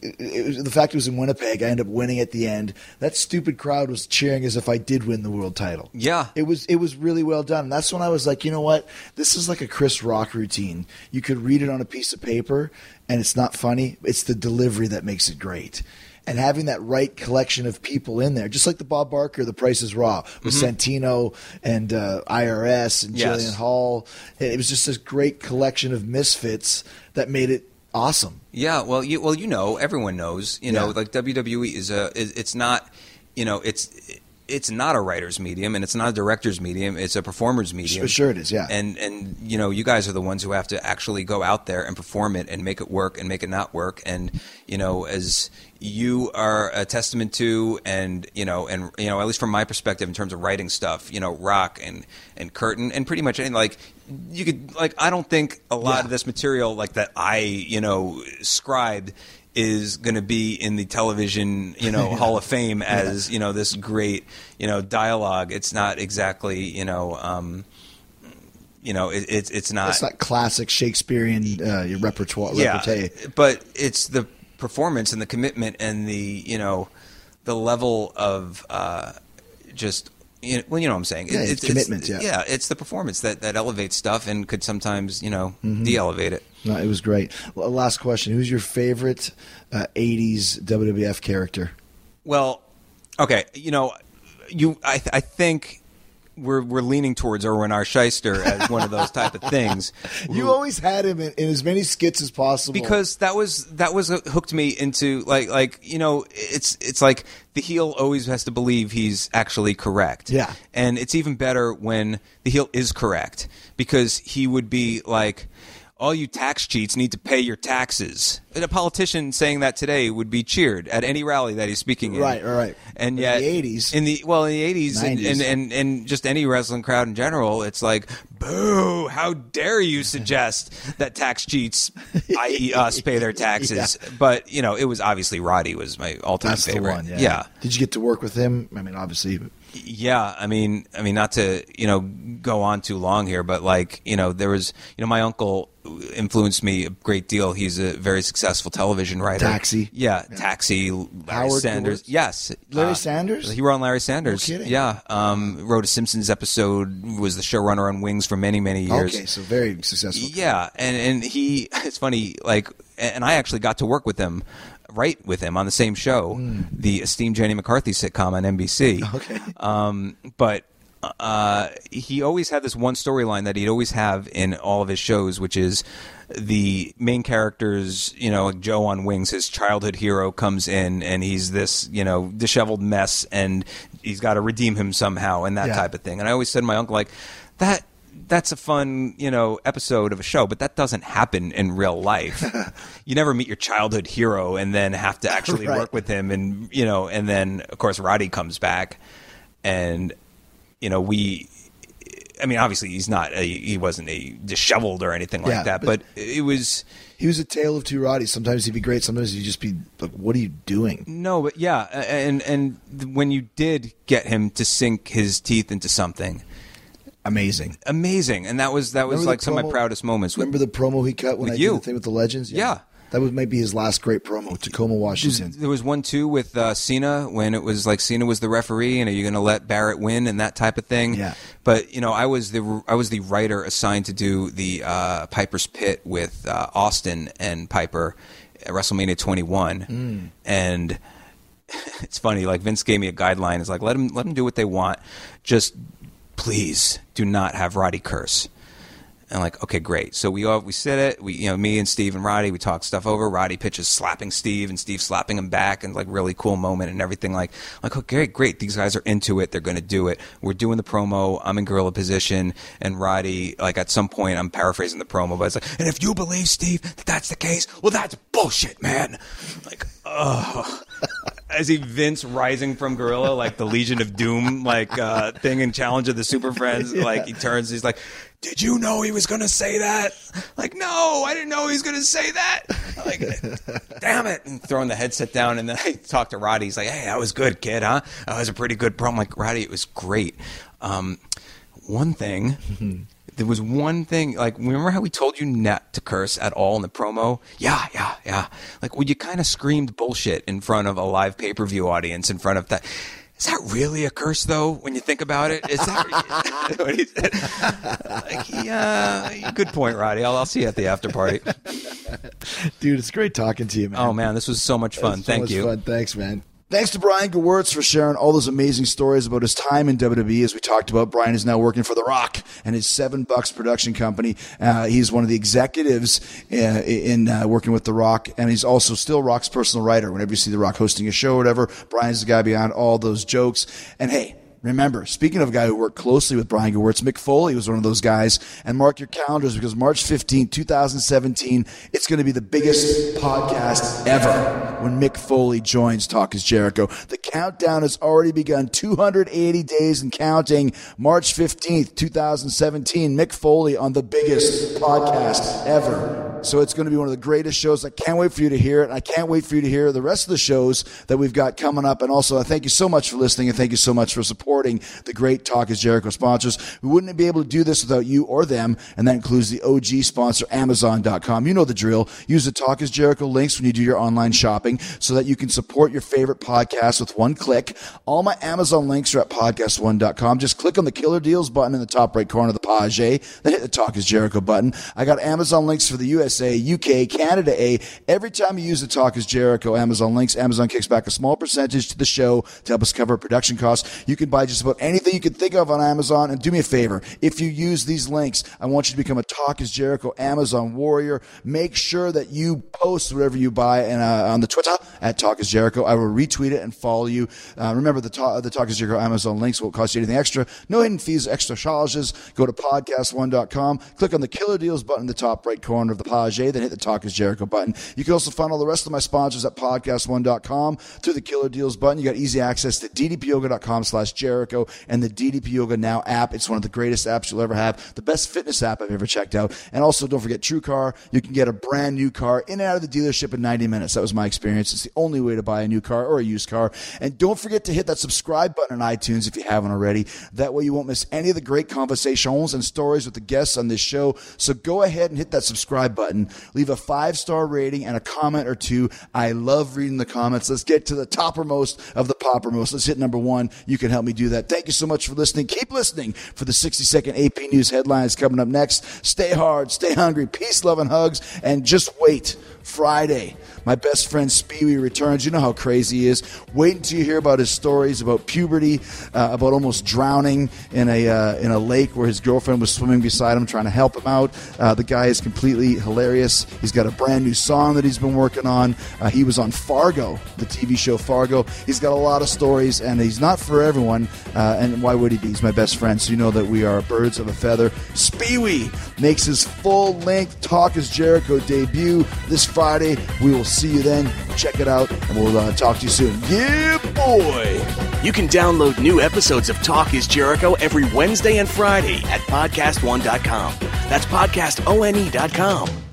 It it was, the fact it was in Winnipeg, I ended up winning at the end. That stupid crowd was cheering as if I did win the world title.
Yeah.
it was it was really well done. And that's when I was like, you know what? This is like a Chris Rock routine. You could read it on a piece of paper, and it's not funny. It's the delivery that makes it great. And having that right collection of people in there, just like the Bob Barker, The Price is Raw, with Santino and uh, IRS and
Mm-hmm. Yes.
Jillian Hall. It was just this great collection of misfits that made it awesome.
Yeah, well, you well, you know, everyone knows. You know,
Yeah.
like WWE is a. Is, it's not. You know, it's it's not a writer's medium and it's not a director's medium. It's a performer's medium.
Sure it is, yeah.
And and you know, you guys are the ones who have to actually go out there and perform it and make it work and make it not work. And you know, as you are a testament to, and you know, and you know, at least from my perspective, in terms of writing stuff, you know, Rock and and Curtin and pretty much anything like you could like. I don't think a lot
Yeah.
of this material like that I you know scribed is going to be in the television you know Hall of Fame as you know this great you know dialogue. It's not exactly you know. Um, you know, it, it's it's not.
It's not classic Shakespearean uh, repertoire.
yeah,
repartee.
but it's the performance and the commitment and the you know the level of uh, just you know, well, you know what I'm saying.
Yeah, it's commitment, yeah.
yeah, it's the performance that that elevates stuff and could sometimes you know
Mm-hmm.
de-elevate it.
No, it was great. Well, last question: Who's your favorite uh, '80s WWF character?
Well, okay, you know, you I th- I think we're we're leaning towards Irwin R. Schyster as one of those type of things.
You always had him in, in as many skits as possible
because that was that was hooked me into like like you know it's it's like the heel always has to believe he's actually correct
Yeah.
and it's even better when the heel is correct because he would be like all you tax cheats need to pay your taxes. And a politician saying that today would be cheered at any rally that he's speaking in.
Right, right, right.
And
But
yet,
in the 80s
in the well, in the eighties, and, and, and and just any wrestling crowd in general, it's like, boo! How dare you suggest that tax cheats, i.e., us, pay their taxes? But you know, it was obviously Roddy was my all-time
That's
favorite.
one. Yeah.
yeah,
Did you get to work with him? I mean, obviously.
yeah, I mean, I mean, not to you know go on too long here, but like you know, there was you know my uncle influenced me a great deal. He's a very successful television writer.
Taxi.
yeah, Taxi. Larry
Howard
Sanders, yes,
Larry
Uh,
Sanders?
He wrote on Larry Sanders.
No kidding.
Yeah, um, wrote a Simpsons episode. Was the showrunner on Wings for many many years.
Okay, so very successful.
Yeah, and and he it's funny like and I actually got to work with him write with him on the same show, the esteemed Jenny McCarthy sitcom on NBC.
Okay.
Um but uh, he always had this one storyline that he'd always have in all of his shows, which is the main characters, you know, like Joe on Wings, his childhood hero comes in and he's this, you know, disheveled mess and he's got to redeem him somehow and that
Yeah.
type of thing. And I always said to my uncle, like, that that's a fun, you know, episode of a show, but that doesn't happen in real life. you never meet your childhood hero and then have to actually
Right.
work with him and you know, and then of course Roddy comes back and you know, we I mean, obviously he's not. A, he wasn't a disheveled or anything like
Yeah,
that,
but-
but, it was
He was a tale of two Roddies. Sometimes he'd be great. Sometimes he'd just be like, "What are you doing?"
no, but yeah, and and when you did get him to sink his teeth into something,
Amazing.
amazing, and that was that was
Remember
like some of my proudest moments. With,
Remember the promo he cut when I
you.
did the thing with the legends?
Yeah.
That was maybe his last great promo, Tacoma, Washington.
There was one too with uh, Cena when it was like Cena was the referee, and are you going to let Barrett win and that type of thing?
Yeah.
But you know, I was the I was the writer assigned to do the uh, Piper's Pit with uh, Austin and Piper at WrestleMania 21, and it's funny. Like Vince gave me a guideline. It's like let them let them do what they want. Just please do not have Roddy curse. And like, okay, great. So we all we sit it. We, you know, me and Steve and Roddy, we talk stuff over. Roddy pitches slapping Steve, and Steve slapping him back, and like really cool moment and everything. Like, like okay, great. These guys are into it. They're going to do it. We're doing the promo. I'm in gorilla position, and Roddy, like at some point, I'm paraphrasing the promo, but it's like, and if you believe Steve that that's the case, well, that's bullshit, man. Like, oh. I see Vince rising from Gorilla, like the Legion of Doom, like uh, thing in Challenge of the Super Friends. Like he turns, he's like, "Did you know he was going to say that?" Like, no, I didn't know he was going to say that. i Like, damn it! And throwing the headset down, and then I talked to Roddy. He's like, "Hey, that was good, kid, huh? That was a pretty good promo." I'm like, Roddy, it was great. Um, one thing. There was one thing, like, remember how we told you not to curse at all in the promo? Yeah, yeah, yeah. Like, well, you kind of screamed bullshit in front of a live pay per view audience, in front of that. Is that really a curse, though, when you think about it? Is that what he said? Like, yeah, good point, Roddy. I'll, I'll see you at the after party.
Dude, it's great talking to you, man.
Oh, man, this was so much fun.
It's so
Thank
much
you.
Fun. Thanks, man. Thanks to Brian Gewirtz for sharing all those amazing stories about his time in WWE. As we talked about, Brian is now working for The Rock and his Seven Bucks production company. Uh, he's one of the executives uh, in uh, working with The Rock, and he's also still Rock's personal writer. Whenever you see The Rock hosting a show or whatever, Brian's the guy behind all those jokes. And hey, Remember, speaking of a guy who worked closely with Brian Gewirtz, Mick Foley was one of those guys. And mark your calendars because March 15, 2017, it's going to be the biggest podcast ever when Mick Foley joins Talk is Jericho. The countdown has already begun 280 days and counting. March 15th, 2017, Mick Foley on the biggest podcast ever. So it's going to be one of the greatest shows. I can't wait for you to hear it. I can't wait for you to hear the rest of the shows that we've got coming up. And also, I thank you so much for listening and thank you so much for supporting the great Talk is Jericho sponsors. We wouldn't be able to do this without you or them. And that includes the OG sponsor, Amazon.com. You know the drill. Use the Talk is Jericho links when you do your online shopping so that you can support your favorite podcast with one click. All my Amazon links are at podcast1.com. Just click on the killer deals button in the top right corner of the page, then hit the Talk is Jericho button. I got Amazon links for the USA, UK, Canada A. Every time you use the Talk is Jericho Amazon links, Amazon kicks back a small percentage to the show to help us cover production costs. You can buy just about anything you can think of on Amazon. And do me a favor, if you use these links, I want you to become a Talk is Jericho Amazon warrior. Make sure that you post whatever you buy and uh, on the Twitter at Talk is Jericho. I will retweet it and follow you. Uh, remember the talk, the Talk is Jericho Amazon links won't cost you anything extra. No hidden fees, extra charges. Go to podcast1.com, click on the Killer Deals button in the top right corner of the then hit the Talk is Jericho button. You can also find all the rest of my sponsors at podcast1.com through the Killer Deals button. You got easy access to ddpyoga.com slash Jericho and the DDP Yoga Now app. It's one of the greatest apps you'll ever have. The best fitness app I've ever checked out. And also don't forget True Car. You can get a brand new car in and out of the dealership in 90 minutes. That was my experience. It's the only way to buy a new car or a used car. And don't forget to hit that subscribe button on iTunes if you haven't already. That way you won't miss any of the great conversations and stories with the guests on this show. So go ahead and hit that subscribe button. Leave a five star rating and a comment or two. I love reading the comments. Let's get to the toppermost of the poppermost. Let's hit number one. You can help me do that. Thank you so much for listening. Keep listening for the 60 second AP News headlines coming up next. Stay hard, stay hungry, peace, love, and hugs. And just wait. Friday, my best friend Speewee returns. You know how crazy he is. Wait until you hear about his stories about puberty, uh, about almost drowning in a uh, in a lake where his girlfriend was swimming beside him, trying to help him out. Uh, the guy is completely hilarious. He's got a brand new song that he's been working on. Uh, he was on Fargo, the TV show Fargo. He's got a lot of stories, and he's not for everyone. Uh, and why would he be? He's my best friend, so you know that we are birds of a feather. Speewee makes his full length Talk is Jericho debut this Friday. We will see you then. Check it out, and we'll uh, talk to you soon. Yeah, boy.
boy. You can download new episodes of Talk is Jericho every Wednesday and Friday at podcastone.com. That's podcastone.com.